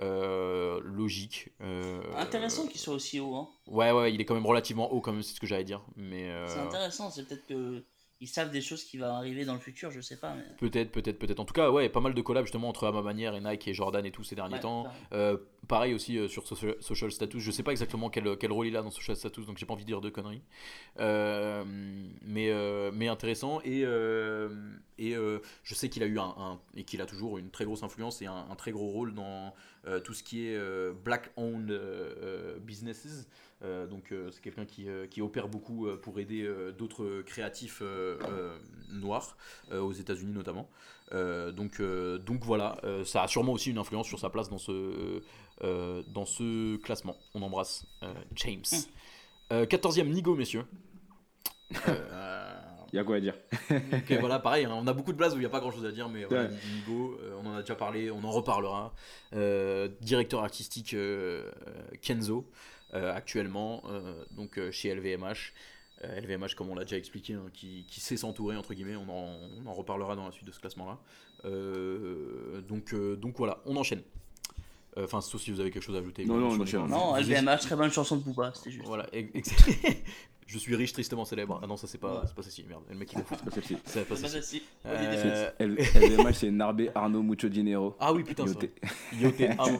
euh, logique. euh, Intéressant qu'il soit aussi haut. Hein. Ouais ouais, il est quand même relativement haut quand même, c'est ce que j'allais dire, mais euh, C'est intéressant, c'est peut-être que ils savent des choses qui vont arriver dans le futur, je sais pas. Mais... Peut-être, peut-être, peut-être. En tout cas, ouais, pas mal de collabs justement entre à ma manière et Nike et Jordan et tout ces derniers Ouais, temps. Pareil aussi euh, sur social, status. Je sais pas exactement quel, quel rôle il a dans social status, donc j'ai pas envie de dire de conneries. Euh, mais, euh, mais intéressant. Et, et je sais qu'il a eu un, et qu'il a toujours une très grosse influence et un, un très gros rôle dans tout ce qui est black-owned businesses. Donc c'est quelqu'un qui, qui opère beaucoup pour aider d'autres créatifs noirs aux États-Unis notamment. Euh, donc, euh, donc voilà, euh, ça a sûrement aussi une influence sur sa place dans ce, euh, dans ce classement. On embrasse euh, James. Euh, 14e Nigo, messieurs. Euh, Il y a quoi à dire? euh, voilà, pareil, hein, on a beaucoup de places où il n'y a pas grand chose à dire, mais Ouais. Nigo, euh, on en a déjà parlé, on en reparlera. Euh, directeur artistique Kenzo, euh, actuellement, euh, donc euh, chez LVMH. Euh, LVMH, comme on l'a déjà expliqué, hein, qui, qui sait s'entourer, entre guillemets, on en, on en reparlera dans la suite de ce classement-là. Euh, donc, euh, donc voilà, on enchaîne. Euh, Enfin, sauf si vous avez quelque chose à ajouter. Non, non. Non, vous- LVMH, très bonne chanson de Booba, c'était juste. Voilà, je suis riche, tristement célèbre. Ah non, ça c'est pas, c'est pas ceci, merde. Le mec il. C'est pas celle-ci. C'est pas celle-ci. Euh, LVMH, c'est Narbe Arnaud Mucho Dinero. Ah oui, putain, c'est Yoté. vrai.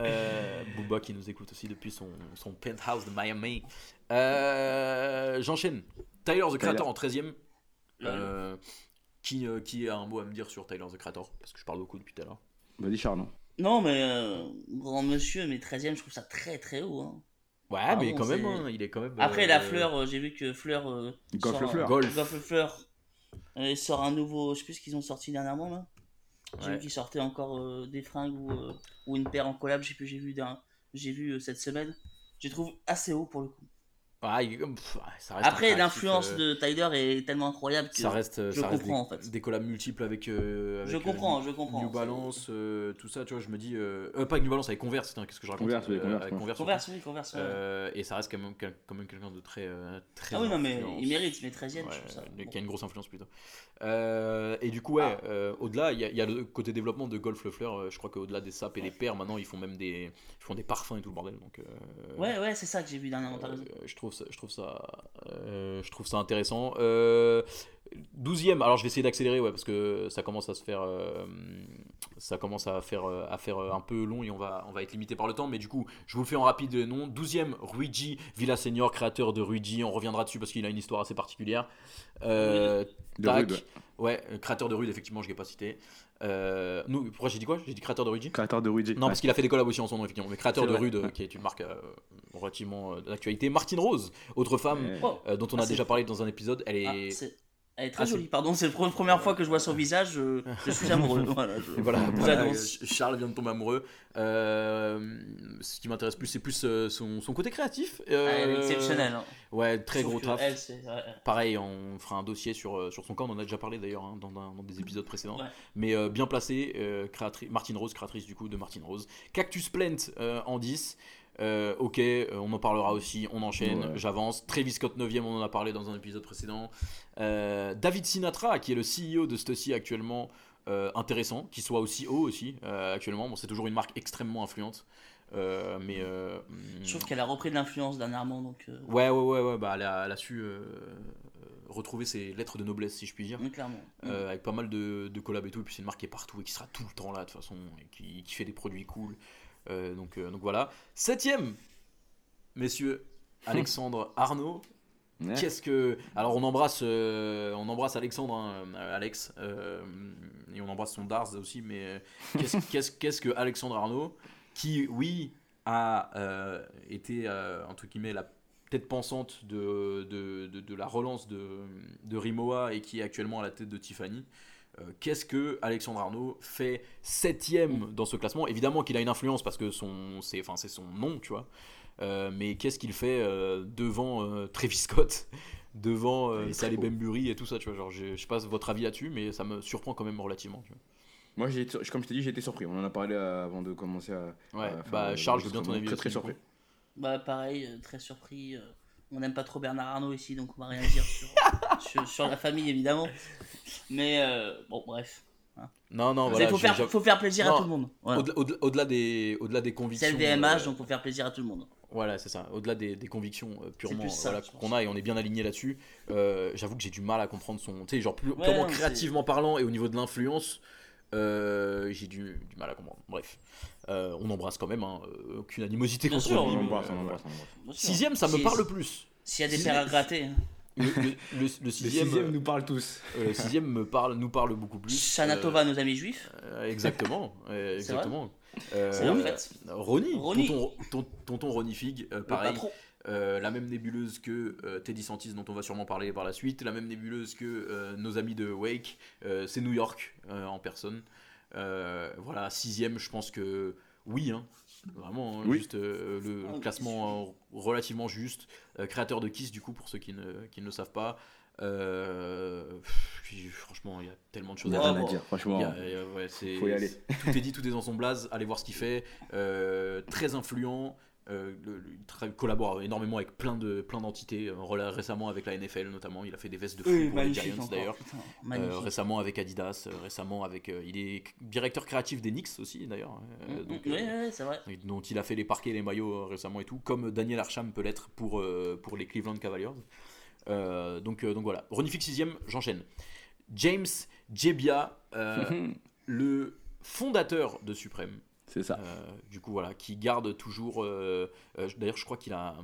Euh, Booba qui nous écoute aussi depuis son, son penthouse de Miami. Euh, J'enchaîne. Tyler the Creator en 13ème. Euh, qui, euh, qui a un mot à me dire sur Tyler the Creator? Parce que je parle beaucoup depuis tout à l'heure. Vas-y, Charles. Non, mais euh, grand monsieur, mais 13ème, je trouve ça très très haut. hein. Ouais, Ah mais bon, quand même, hein, il est quand même. Après, euh, la fleur, euh, j'ai vu que Fleur. euh, Golf sort le Fleur. Golf. Golf le Fleur. euh, sort un nouveau. Je sais plus ce qu'ils ont sorti dernièrement là. J'ai vu qu'ils sortaient encore euh, des fringues ou, euh, ou une paire en collab. J'ai vu, j'ai vu euh, cette semaine. Je trouve assez haut pour le coup. Ah, il- pff, ça reste un Après, l'influence euh, de Tyler est tellement incroyable que. Ça reste, je ça reste comprends, des, en fait. des collabs multiples avec. euh, Je comprends, euh, je comprends. New Balance, euh, tout ça, tu vois, je me dis. Euh, euh, pas avec New Balance, avec Converse, putain, qu'est-ce que je raconte Converse, oui, Euh, Converse, avec ouais. Converse, Converse, oui, Converse. ouais. Euh, et ça reste quand même, quand même quelqu'un de très, euh, très ah oui, non, mais il mérite, mais 13ème, Ouais, je trouve ça. qui a une grosse influence plutôt. Euh, et du coup, ouais, Ah. euh, au-delà, il y, a- il y a le côté développement de Golf Le Fleur. euh, je crois qu'au-delà des sapes et des paires, maintenant ils font même des, ils font des parfums et tout le bordel. Donc, euh, Ouais, ouais, c'est ça que j'ai vu dernièrement. euh, je trouve ça, je trouve ça, euh, je trouve ça intéressant. Euh, 12e, alors je vais essayer d'accélérer, ouais, parce que ça commence à se faire, euh, ça commence à faire, euh, à faire euh, un peu long et on va, on va être limité par le temps. Mais du coup, je vous le fais en rapide nom. 12e, Ruigi Villaseñor, créateur de Ruigi. On reviendra dessus parce qu'il a une histoire assez particulière. Euh, tac. Rude, ouais. Créateur de Rude, effectivement, je l'ai pas cité. Euh, nous, pourquoi j'ai dit quoi? J'ai dit créateur de Ruigi? Créateur de Luigi. non, parce qu'il a fait des collabs aussi en son nom, effectivement. Mais créateur de Rude, ouais. qui est une marque euh, relativement euh, d'actualité. Martine Rose, autre femme Ouais. Dont on Ah, a c'est- déjà parlé dans un épisode. Elle ah, est. c'est- Elle est très Ah, jolie, pardon, c'est la pre- première fois que je vois son visage, je, je suis amoureux. voilà, je- voilà, je voilà, euh, Charles vient de tomber amoureux. Euh, ce qui m'intéresse plus, c'est plus euh, son, son côté créatif. Ah, elle est Euh, exceptionnelle. hein. Ouais, très Sauf gros taf. Elle, c'est. ouais, Pareil, on fera un dossier sur, sur son cas, on en a déjà parlé d'ailleurs hein, dans, dans des épisodes précédents. Ouais. Mais euh, bien placé, euh, créatri- Martine Rose, créatrice du coup de Martine Rose. Cactus Plant euh, en 10. Euh, ok, euh, on en parlera aussi, on enchaîne, Ouais. j'avance. Travis Scott 9ème, on en a parlé dans un épisode précédent. Euh, David Sinatra, qui est le CEO de Stussy actuellement, euh, intéressant, qui soit aussi haut aussi actuellement. Bon, c'est toujours une marque extrêmement influente. Euh, mais euh, Je trouve qu'elle a repris de l'influence dernièrement, donc. euh, ouais, ouais, ouais, ouais, bah, elle, a, elle a su retrouver ses lettres de noblesse, si je puis dire. oui, clairement. Euh, avec pas mal de, de collabs et tout, et puis c'est une marque qui est partout et qui sera tout le temps là de toute façon, et qui, qui fait des produits cool. Euh, donc, euh, donc voilà. Septième, messieurs, Alexandre Arnaud. Ouais. Qu'est-ce que. Alors on embrasse, euh, on embrasse Alexandre, hein, Alex, euh, et on embrasse son Dars aussi, mais qu'est-ce qu'est-ce- qu'est-ce que Alexandre Arnaud, qui, oui, a euh, été, entre guillemets, la tête pensante de, de, de, de la relance de, de Rimowa et qui est actuellement à la tête de Tiffany. Euh, Qu'est-ce que Alexandre Arnaud fait septième dans ce classement? Évidemment qu'il a une influence parce que son, c'est, enfin, c'est son nom, tu vois. Euh, mais qu'est-ce qu'il fait euh, devant euh, Travis Scott, devant euh, beau. Bembury et tout ça, tu vois? Genre, je, je sais pas votre avis là-dessus, mais ça me surprend quand même relativement. Tu Moi, j'ai été- comme je t'ai dit, j'ai été surpris. On en a parlé avant de commencer à. Ouais, à faire, bah Charles, je veux bien ton avis. Très, très surpris. Bah, pareil, très surpris. on n'aime pas trop Bernard Arnault ici, donc on va rien dire sur, sur, sur la famille, évidemment. Mais euh, bon, bref. coup. Non, non, Il voilà. faut, faire, j'ai- faut faire plaisir Non, à tout le monde. Voilà. Au-delà- Au-delà au-delà des, au-delà des C'est convictions. le VMH, euh, donc faut faire plaisir à tout le monde. Voilà, c'est ça. Au-delà des, des convictions euh, purement voilà, qu'on a et on est bien aligné là-dessus, euh, j'avoue que j'ai du mal à comprendre son. Tu sais, genre plus- Ouais, purement non, c'est- créativement parlant et au niveau de l'influence, euh, j'ai du, du mal à comprendre. Bref, Euh, on embrasse quand même, hein, aucune animosité Bien contre sûr, lui. On mais, embrasse, on voilà. embrasse, on embrasse. Bien sûr. Sixième, ça me parle plus. S'il y a des Sixième- paires à gratter. hein. Le, le- le- le Le sixième, sixième nous parle tous. euh, le sixième me parle, nous parle beaucoup plus. Shanatova, nos amis juifs? Euh, exactement, euh, exactement. Euh, C'est fête. Ronnie, Ronnie. Tonton, ton- tonton Ronnie Fig, euh, pareil. Euh, la même nébuleuse que euh, Teddy Santis dont on va sûrement parler par la suite, la même nébuleuse que euh, nos amis de Wake, euh, c'est New York euh, en personne. Euh, voilà, sixième, je pense que oui, hein, vraiment, hein, Oui. juste euh, le Ah, classement euh, relativement juste. Euh, créateur de Kiss du coup pour ceux qui ne, qui ne le savent pas. Euh, puis, franchement, il y a tellement de choses Il y à à dire, Il franchement. y a- il y a- ouais, Faut y aller. Tout est dit, tout est dans son blaze. Allez voir ce qu'il fait. Euh, très influent. Euh, le- le- il collabore énormément avec plein de plein d'entités. Euh, récemment avec la NFL notamment. Il a fait des vestes de fou Oui, pour les Giants d'ailleurs. Euh, récemment avec Adidas. euh, récemment avec. euh, il est directeur créatif des Knicks aussi d'ailleurs. Mm, donc, mm, ouais, ouais, c'est vrai. dont il a fait les parquets, les maillots récemment et tout, comme Daniel Arsham peut l'être pour, pour les Cleveland Cavaliers. Donc, donc voilà, Ronifix 6ème, j'enchaîne. James Jebbia, le fondateur de Supreme, C'est ça. euh, du coup voilà, qui garde toujours. euh, euh, D'ailleurs, je crois qu'il a.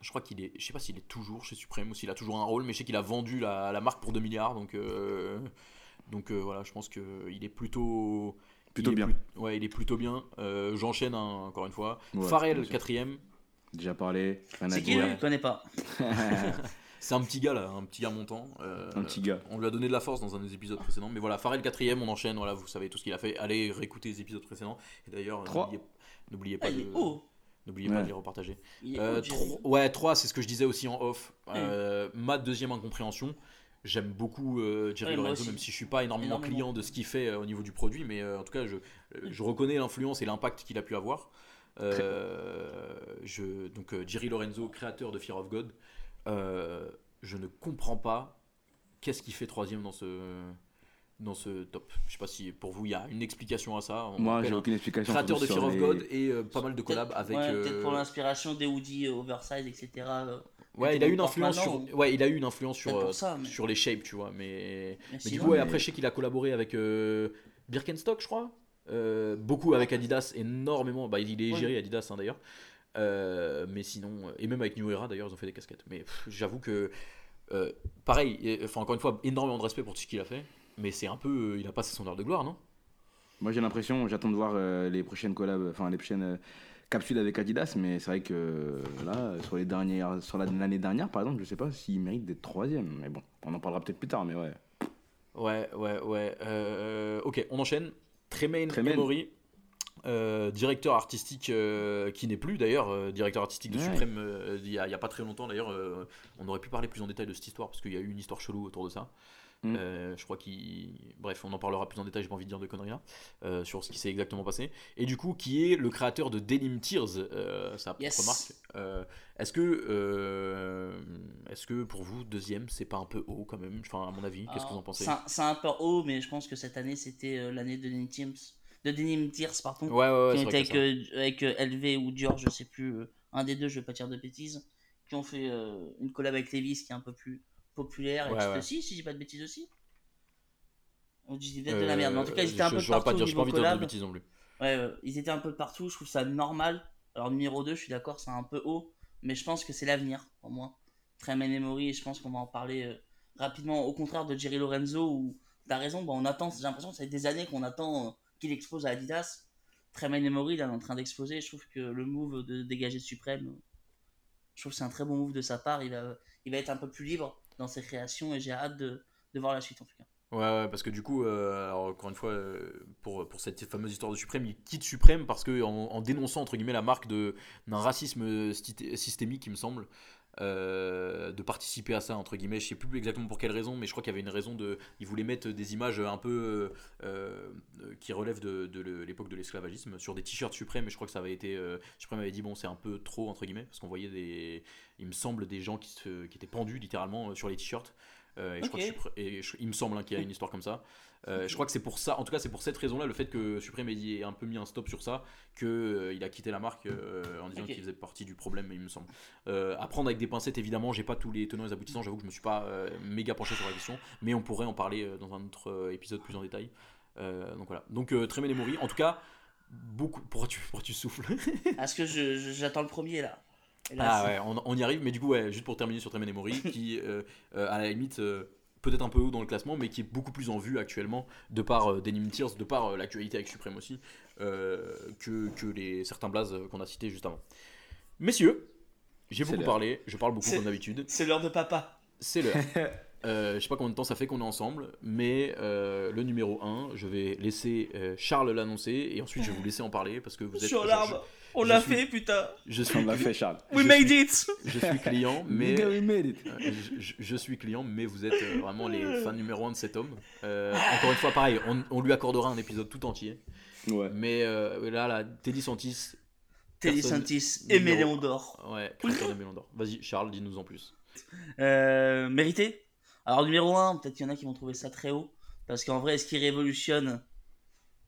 Je crois qu'il est. Je sais pas s'il est toujours chez Supreme ou s'il a toujours un rôle, mais je sais qu'il a vendu la, la marque pour 2 milliards, donc. euh, donc euh, voilà, je pense qu'il est plutôt. Plutôt il bien. plus- ouais, il est plutôt bien. Euh, J'enchaîne hein, encore une fois. Ouais, sûr. quatrième. Déjà parlé, C'est qui Je connais pas. C'est un petit gars là, un petit gars montant. Euh, Un petit gars. On lui a donné de la force dans un des épisodes précédents. Mais voilà, Pharrell quatrième, on enchaîne. Voilà, vous savez tout ce qu'il a fait. Allez réécouter les épisodes précédents. Et d'ailleurs, Trois. n'oubliez- n'oubliez Ah, pas de. N'oubliez pas Ouais. de les repartager. Il est Euh, haut, Jerry. tro- ouais, 3, c'est ce que je disais aussi en off. Euh, Ma deuxième incompréhension. J'aime beaucoup euh, Jerry Ouais, Lorenzo, même si je suis pas énormément, Énormément. client de ce qu'il fait euh, au niveau du produit, mais euh, en tout cas, je, euh, je reconnais l'influence et l'impact qu'il a pu avoir. Euh, je, donc, euh, Jerry Lorenzo, créateur de Fear of God, euh, je ne comprends pas qu'est-ce qui fait troisième dans ce, dans ce top. Je sais pas si pour vous il y a une explication à ça. On Moi, j'ai un aucune explication. créateur de Fear of les- God et euh, pas mal de collabs avec. ouais, euh, Peut-être pour l'inspiration des Woody euh, Oversize, etc. Ouais, il a eu une influence sur, maintenant, ouais, il a eu une influence sur, ça, mais- sur les shapes, tu vois. Mais, Mais mais du coup, ouais, mais- après, je sais qu'il a collaboré avec euh, Birkenstock, je crois. Euh, beaucoup avec Adidas, énormément. Bah, il est Ouais. géré Adidas hein, d'ailleurs. Euh, mais sinon, et même avec New Era d'ailleurs, ils ont fait des casquettes. Mais j'avoue que, euh, pareil, et- enfin encore une fois, énormément de respect pour tout ce qu'il a fait. Mais c'est un peu, euh, il a passé son heure de gloire, non? Moi, j'ai l'impression, j'attends de voir euh, les prochaines collabs, enfin les prochaines euh, capsules avec Adidas, mais c'est vrai que euh, là, sur les dernières, sur la- l'année dernière, par exemple, je sais pas s'il mérite d'être troisième, mais bon, on en parlera peut-être plus tard, mais ouais. Ouais, ouais, ouais. Euh, ok, on enchaîne. Tremaine Tremaine. Emory, euh, directeur artistique euh, qui n'est plus d'ailleurs, euh, directeur artistique de Ouais. Suprême il y, a, pas très longtemps d'ailleurs. on aurait pu parler plus en détail de cette histoire parce qu'il y a eu une histoire chelou autour de ça. Mm. Je crois qu'il. Bref, on en parlera plus en détail, j'ai pas envie de dire de conneries là, sur ce qui s'est exactement passé. Et du coup, qui est le créateur de Denim Tears, sa Yes. marque. Euh, est-ce que, est-ce que pour vous, deuxième, c'est pas un peu haut quand même? Enfin, à mon avis, qu'est-ce que vous en pensez? c'est un- un peu haut, mais je pense que cette année c'était l'année de Denim Teams, de Denim Tears, pardon. Ouais, ouais, ouais. qui a avec, euh, avec euh, LV ou Dior, je sais plus, euh, un des deux, je vais pas dire de bêtises, qui ont fait euh, une collab avec Levis qui est un peu plus populaire. Ouais, et ouais. aussi, si j'ai pas de bêtises aussi. On dit peut-être de la merde, mais en tout cas ils étaient un je- peu j'aurais partout pas dire, j'ai pas envie de dire de bêtises non plus. Ouais, ils étaient un peu partout, je trouve ça normal. Alors numéro 2, je suis d'accord, c'est un peu haut, mais je pense que c'est l'avenir pour moi. Tremaine Emory, et je pense qu'on va en parler rapidement, au contraire de Jerry Lorenzo, où t'as raison, bah, on attend, j'ai l'impression que ça fait des années qu'on attend qu'il explose à Adidas. Tremaine Emory, il est en train d'exploser, je trouve que le move de dégager Suprême, je trouve que c'est un très bon move de sa part, il va, il va être un peu plus libre dans ses créations, et j'ai hâte de, de voir la suite en tout cas. Ouais, parce que du coup, euh, encore une fois, euh, pour, pour cette fameuse histoire de Suprême, il quitte Suprême parce que en, dénonçant entre guillemets la marque d'un racisme systémique, il me semble, euh, de participer à ça entre guillemets. Je sais plus exactement pour quelle raison, mais je crois qu'il y avait une raison de, il voulait mettre des images un peu euh, euh, qui relèvent de, l'époque de l'esclavagisme sur des t-shirts Suprême. Et je crois que ça avait été, euh, Suprême avait dit bon, c'est un peu trop entre guillemets parce qu'on voyait des, il me semble des gens qui se, qui étaient pendus littéralement sur les t-shirts. Et je crois que et je- il me semble hein, qu'il y a une histoire comme ça. Euh, je crois que c'est pour ça, en tout cas c'est pour cette raison-là, le fait que Supreme ait un peu mis un stop sur ça, que euh, il a quitté la marque euh, en disant Ok. qu'il faisait partie du problème, il me semble. À prendre avec des pincettes évidemment, j'ai pas tous les tenants et les aboutissants, j'avoue que je me suis pas méga penché sur la question, mais on pourrait en parler dans un autre épisode plus en détail. Donc voilà. Donc Tremaine et Mori, en tout cas, beaucoup. Pourquoi tu, pourquoi tu souffles? Est-ce que j'attends le premier là Ah ouais, on, on y arrive, mais du coup, ouais, juste pour terminer sur Tremaine et Mori, qui euh, euh, à la limite euh, peut-être un peu haut dans le classement, mais qui est beaucoup plus en vue actuellement, de par euh, Denim Tears, de par euh, l'actualité avec Supreme aussi, euh, que, que les certains blazes qu'on a cités juste avant. Messieurs, j'ai beaucoup parlé, je parle beaucoup comme d'habitude, C'est l'heure de papa. c'est l'heure. Euh, je sais pas combien de temps ça fait qu'on est ensemble, mais euh, le numéro 1, je vais laisser euh, Charles l'annoncer et ensuite je vais vous laisser en parler parce que vous êtes. Sur l'arbre. On l'a fait, putain. Je, suis, On l'a fait, Charles. We je made suis- it. je suis client, mais we made it. Euh, je, je- je suis client, mais vous êtes euh, vraiment les fans numéro un de cet homme. Euh, encore une fois, pareil, on, on lui accordera un épisode tout entier. Ouais. Mais euh, là, là, Teddy Santis, Teddy Santis et Méléon d'or. ouais, créateur de Melon d'Or. Vas-y, Charles, dis-nous en plus. Euh, mérité? Alors numéro 1, peut-être qu'il y en a qui vont trouver ça très haut. Parce qu'en vrai, est-ce qu'il révolutionne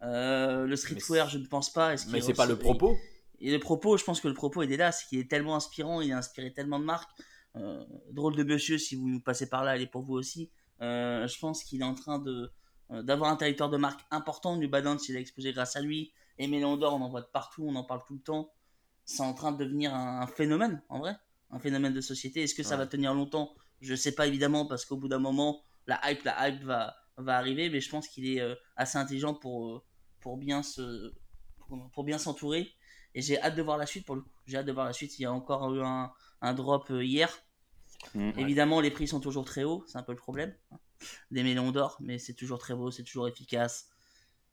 euh, le streetwear? Je ne pense pas. Est-ce qu'il Mais c'est pas le propos? Et le propos, je pense que le propos il est là, c'est qu'il est tellement inspirant, il a inspiré tellement de marques. Euh, drôle de monsieur, si vous passez par là, elle est pour vous aussi. Euh, je pense qu'il est en train de d'avoir un territoire de marque important. New Balance, il a explosé grâce à lui. Et Méléon d'Or, on en voit de partout, on en parle tout le temps. C'est en train de devenir un, un phénomène, en vrai. Un phénomène de société. Est-ce que ça va tenir longtemps? Je sais pas, évidemment, parce qu'au bout d'un moment, la hype, la hype va, va arriver. Mais je pense qu'il est euh, assez intelligent pour, euh, pour bien se pour, pour bien s'entourer. Et j'ai hâte de voir la suite pour le coup. J'ai hâte de voir la suite. Il y a encore eu un, un drop euh, hier. Mm. Évidemment, les prix sont toujours très hauts. C'est un peu le problème. Des millions d'or, mais c'est toujours très beau, c'est toujours efficace.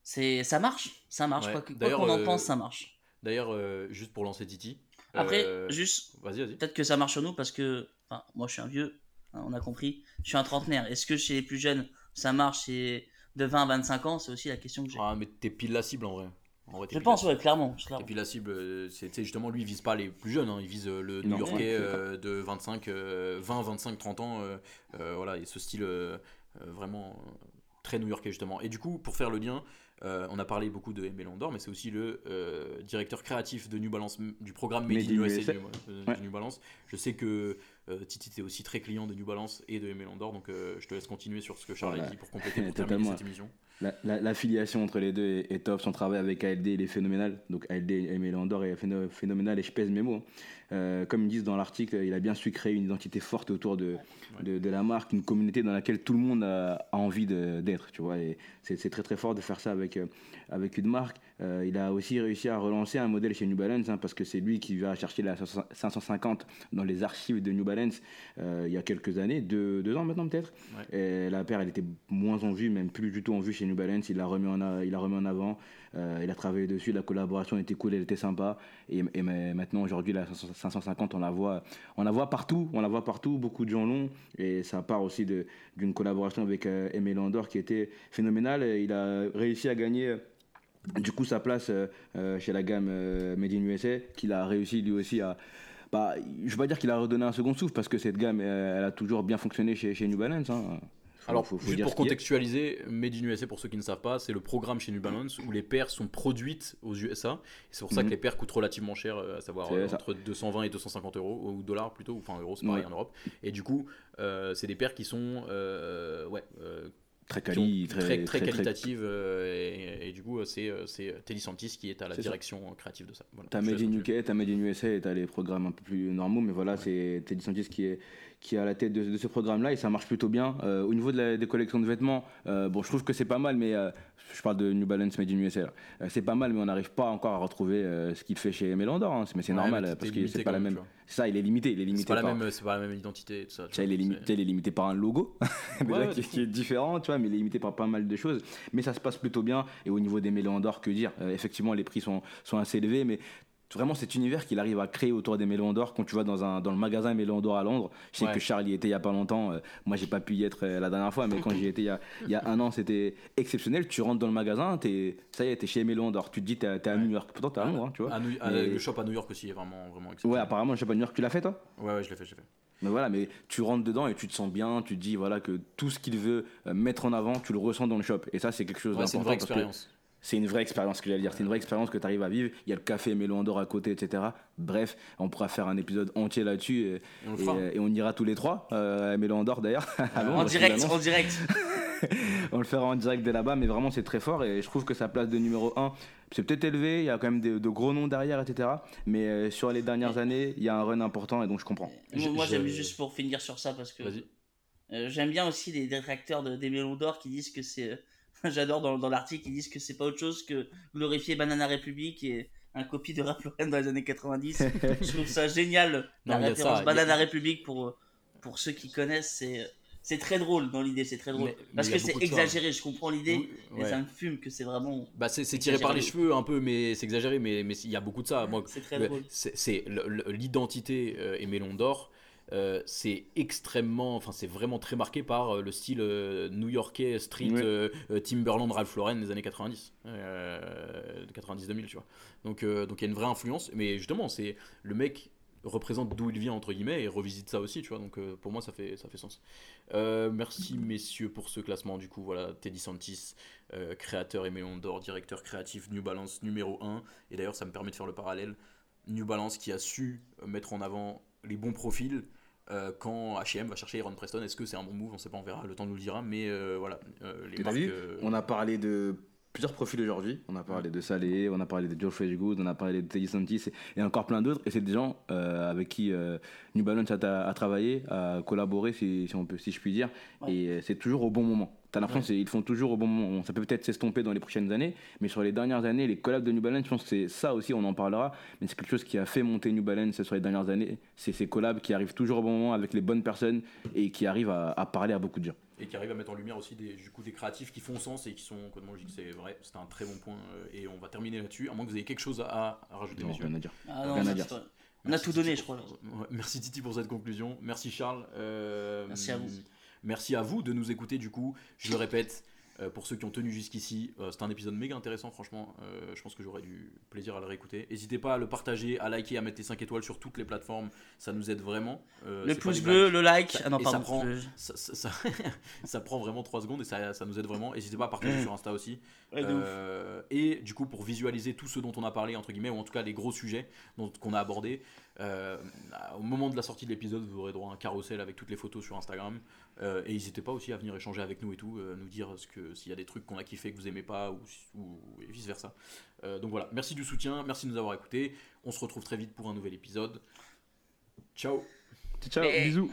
C'est, ça marche, ça marche. Ouais. Quoi qu'on en euh, pense, ça marche. D'ailleurs, euh, juste pour lancer Titi. Après, euh, juste, Vas-y, vas-y. peut-être que ça marche sur nous parce que, enfin, moi je suis un vieux, hein, on a compris. Je suis un trentenaire. Est-ce que chez les plus jeunes, ça marche chez de 20 à 25 ans? C'est aussi la question que j'ai. Ah, mais t'es pile la cible en vrai. En vrai, je pense, ouais, clairement. Et puis la cible, euh, c'est tu sais, justement, lui, il vise pas les plus jeunes, hein, il vise euh, le Non, New-Yorkais ouais, euh, de 25, euh, 20, 25, 30 ans. euh, euh, voilà, et ce style vraiment très new-yorkais, justement. Et du coup, pour faire le lien, euh, on a parlé beaucoup de Aimé Landor, mais c'est aussi le euh, directeur créatif de New Balance, du programme Made, Made in USA, du, euh, Ouais. New Balance. Je sais que euh, Titi était aussi très client de New Balance et de Aimé Landor, donc euh, je te laisse continuer sur ce que Charles a dit pour compléter, pour terminer cette émission. La- entre les deux est, est top. Son travail avec ALD, il est phénoménal. Donc ALD, Aimé Landor est phéno- phénoménal et je pèse mes mots. hein. Euh, comme ils disent dans l'article, il a bien su créer une identité forte autour de, de, de la marque, une communauté dans laquelle tout le monde a, a envie d'être. Tu vois, et c'est très très fort de faire ça avec, euh, avec une marque. Euh, il a aussi réussi à relancer un modèle chez New Balance hein, parce que c'est lui qui va chercher la 550 dans les archives de New Balance euh, il y a quelques années, deux, deux ans maintenant peut-être. La paire, elle était moins en vue, même plus du tout en vue chez New Balance. Il l'a remis en, il remis en avant. Il a travaillé dessus. La collaboration était cool, elle était sympa. Et, et ma- maintenant, aujourd'hui, la 550, on la voit, on la voit partout. On la voit partout. Beaucoup de gens l'ont. Et ça part aussi d'une collaboration avec euh, Aimé Landor qui était phénoménale. Il a réussi à gagner. Du coup, sa place euh, euh, chez la gamme euh, Made in USA, qu'il a réussi lui aussi à. Bah, je vais pas dire qu'il a redonné un second souffle parce que cette gamme, elle a toujours bien fonctionné chez, chez New Balance. hein. Faut- Alors, faut- faut juste pour contextualiser, Made in USA, pour ceux qui ne savent pas, c'est le programme chez New Balance où les paires sont produites aux USA. C'est pour ça Mhm. que les paires coûtent relativement cher, euh, à savoir euh, ça. entre 220 et 250 euros, ou dollars plutôt, ou enfin euros, c'est pareil Ouais. en Europe. Et du coup, euh, c'est des paires qui sont euh, ouais, euh, Très quali, très, très, très, qualitatives. et, et du coup, c'est Teddy Santis qui est à la ça. direction créative de ça. Voilà. T'as Made in. UK, t'as Made in USA et t'as les programmes un peu plus normaux, mais voilà, c'est Teddy Santis qui est, qui est à la tête de, de ce programme-là et ça marche plutôt bien. Euh, au niveau de la- des collections de vêtements, euh, bon, je trouve que c'est pas mal, mais euh, je parle de New Balance Made in USA. Euh, c'est pas mal, mais on n'arrive pas encore à retrouver euh, ce qu'il fait chez Mélandor, hein. mais c'est Ouais, normal mais euh, parce que c'est pas la même. C'est ça, il est limité, il est C'est limité pas, la par. même, c'est pas la même identité. Tout ça, vois, vois, il, est limité, c'est- il est limité par un logo, déjà, Ouais, qui, qui est différent, tu vois, mais il est limité par pas mal de choses. Mais ça se passe plutôt bien. Et au niveau des mélanges d'or, que dire? Effectivement, les prix sont, sont assez élevés, mais vraiment cet univers qu'il arrive à créer autour des mélanges d'or, quand tu vas dans, un, dans le magasin mélanges d'or à Londres, je sais Ouais. que Charles y était il y a pas longtemps. euh, moi, j'ai pas pu y être euh, la dernière fois, mais quand j'y étais il y a, il y a un an, c'était exceptionnel. Tu rentres dans le magasin, es, ça y est, t'es chez mélanges d'or. Tu te dis, t'es à Ouais. New York. Pourtant, t'es à Londres, hein, tu vois. À New- à- Mais- Le shop à New York aussi est vraiment, vraiment Ouais, exceptionnel. apparemment, je sais pas, New York, tu l'as fait toi? Ouais, ouais, je l'ai fait, je l'ai fait. Mais voilà, mais tu rentres dedans et tu te sens bien, tu te dis voilà que tout ce qu'il veut euh, mettre en avant, tu le ressens dans le shop. Et ça, c'est quelque chose Ouais, c'est une d'important vraie expérience. C'est une vraie expérience que j'allais dire. C'est une vraie expérience que tu arrives à vivre. Il y a le café Mélo Andorre à côté, etc. Bref, on pourra faire un épisode entier là-dessus et, Et on euh, et on ira tous les trois euh, à Mélo Andorre d'ailleurs. Londres, En direct, en direct. on le fera en direct de là-bas, mais vraiment c'est très fort et je trouve que sa place de numéro 1, c'est peut-être élevé, il y a quand même de, de gros noms derrière, etc. Mais euh, sur les dernières années, il y a un run important et donc je comprends. J'ai- Moi, j'aime j'ai- juste pour finir sur ça parce que euh, j'aime bien aussi les détracteurs de, des Mélons d'Or qui disent que c'est. J'adore dans, dans l'article, ils disent que c'est pas autre chose que glorifier Banana Republic et un copie de Rap dans les années 90. Je trouve ça génial, la Non, référence ça, y a- Banana Republic pour, pour ceux qui connaissent, c'est. C'est très drôle dans l'idée, c'est très drôle. Mais- Parce que c'est exagéré, je comprends l'idée, Oui, mais ouais. ça me fume que c'est vraiment. Bah, c'est tiré par les cheveux un peu, mais c'est exagéré, mais mais il y a beaucoup de ça. Moi, C'est très le- drôle. c'est l'identité euh, et Mélon d'Or. Euh, c'est extrêmement, enfin c'est vraiment très marqué par euh, le style euh, new-yorkais, street, Timberland, Ralph Lauren des années 90, euh, 90-2000, tu vois. Donc donc il y a une vraie influence, mais justement c'est le mec représente d'où il vient entre guillemets et revisite ça aussi, tu vois. Donc pour moi ça fait ça fait sens. Merci messieurs pour ce classement du coup voilà Teddy Santis créateur et Mélon d'Or, directeur créatif New Balance numéro 1. Et d'ailleurs, ça me permet de faire le parallèle. New Balance qui a su mettre en avant les bons profils euh, quand H&M va chercher Aaron Preston. Est-ce que c'est un bon move? On sait pas, on verra, le temps nous le dira. Mais euh, voilà, euh, les marques... vu? euh, On a parlé de plusieurs profils aujourd'hui. On a parlé de Salé, on a parlé de Joe Freshgood, on a parlé de Teddy Santis et, et encore plein d'autres. Et c'est des gens euh, avec qui euh, New Balance a, a travaillé, a collaboré, si, si on peut, si je puis dire. Ouais. Et c'est toujours au bon moment. T'as l'impression qu'ils font toujours au bon moment. Ça peut peut-être s'estomper dans les prochaines années, mais sur les dernières années, les collabs de New Balance, je pense que c'est ça aussi, on en parlera. Mais c'est quelque chose qui a fait monter New Balance sur les dernières années. C'est ces collabs qui arrivent toujours au bon moment avec les bonnes personnes et qui arrivent à, à parler à beaucoup de gens. Et qui arrive à mettre en lumière aussi des, du coup, des créatifs qui font sens et qui sont complètement logiques. C'est vrai, c'est un très bon point. euh, et on va terminer là-dessus, à moins que vous ayez quelque chose à, à rajouter, Non, messieurs. rien à dire. Ah non, Rien à dire. pas- On a tout Titi, donné, je pour- crois. Ouais, merci Titi pour cette conclusion. Merci Charles. Euh, Merci à vous. Merci à vous de nous écouter du coup. Je le répète, euh, pour ceux qui ont tenu jusqu'ici, euh, c'est un épisode méga intéressant franchement. Euh, je pense que j'aurai du plaisir à le réécouter. N'hésitez pas à le partager, à liker, à mettre les 5 étoiles sur toutes les plateformes. Ça nous aide vraiment. Euh, Le pouce bleu, le like. Ça- Ah non, ça prend- je- Ça, ça- ça- ça prend vraiment 3 secondes et ça, ça nous aide vraiment. N'hésitez pas à partager sur Insta aussi. Ouais. Euh, et du coup, pour visualiser tout ce dont on a parlé, entre guillemets, ou en tout cas les gros sujets qu'on a abordés, euh, au moment de la sortie de l'épisode, vous aurez droit à un carrousel avec toutes les photos sur Instagram. Euh, et n'hésitez pas aussi à venir échanger avec nous et tout, euh, nous dire ce que s'il y a des trucs qu'on a kiffé que vous aimez pas ou, ou et vice versa. Euh, donc voilà, merci du soutien, merci de nous avoir écoutés. On se retrouve très vite pour un nouvel épisode. Ciao. Ciao, Et- bisous.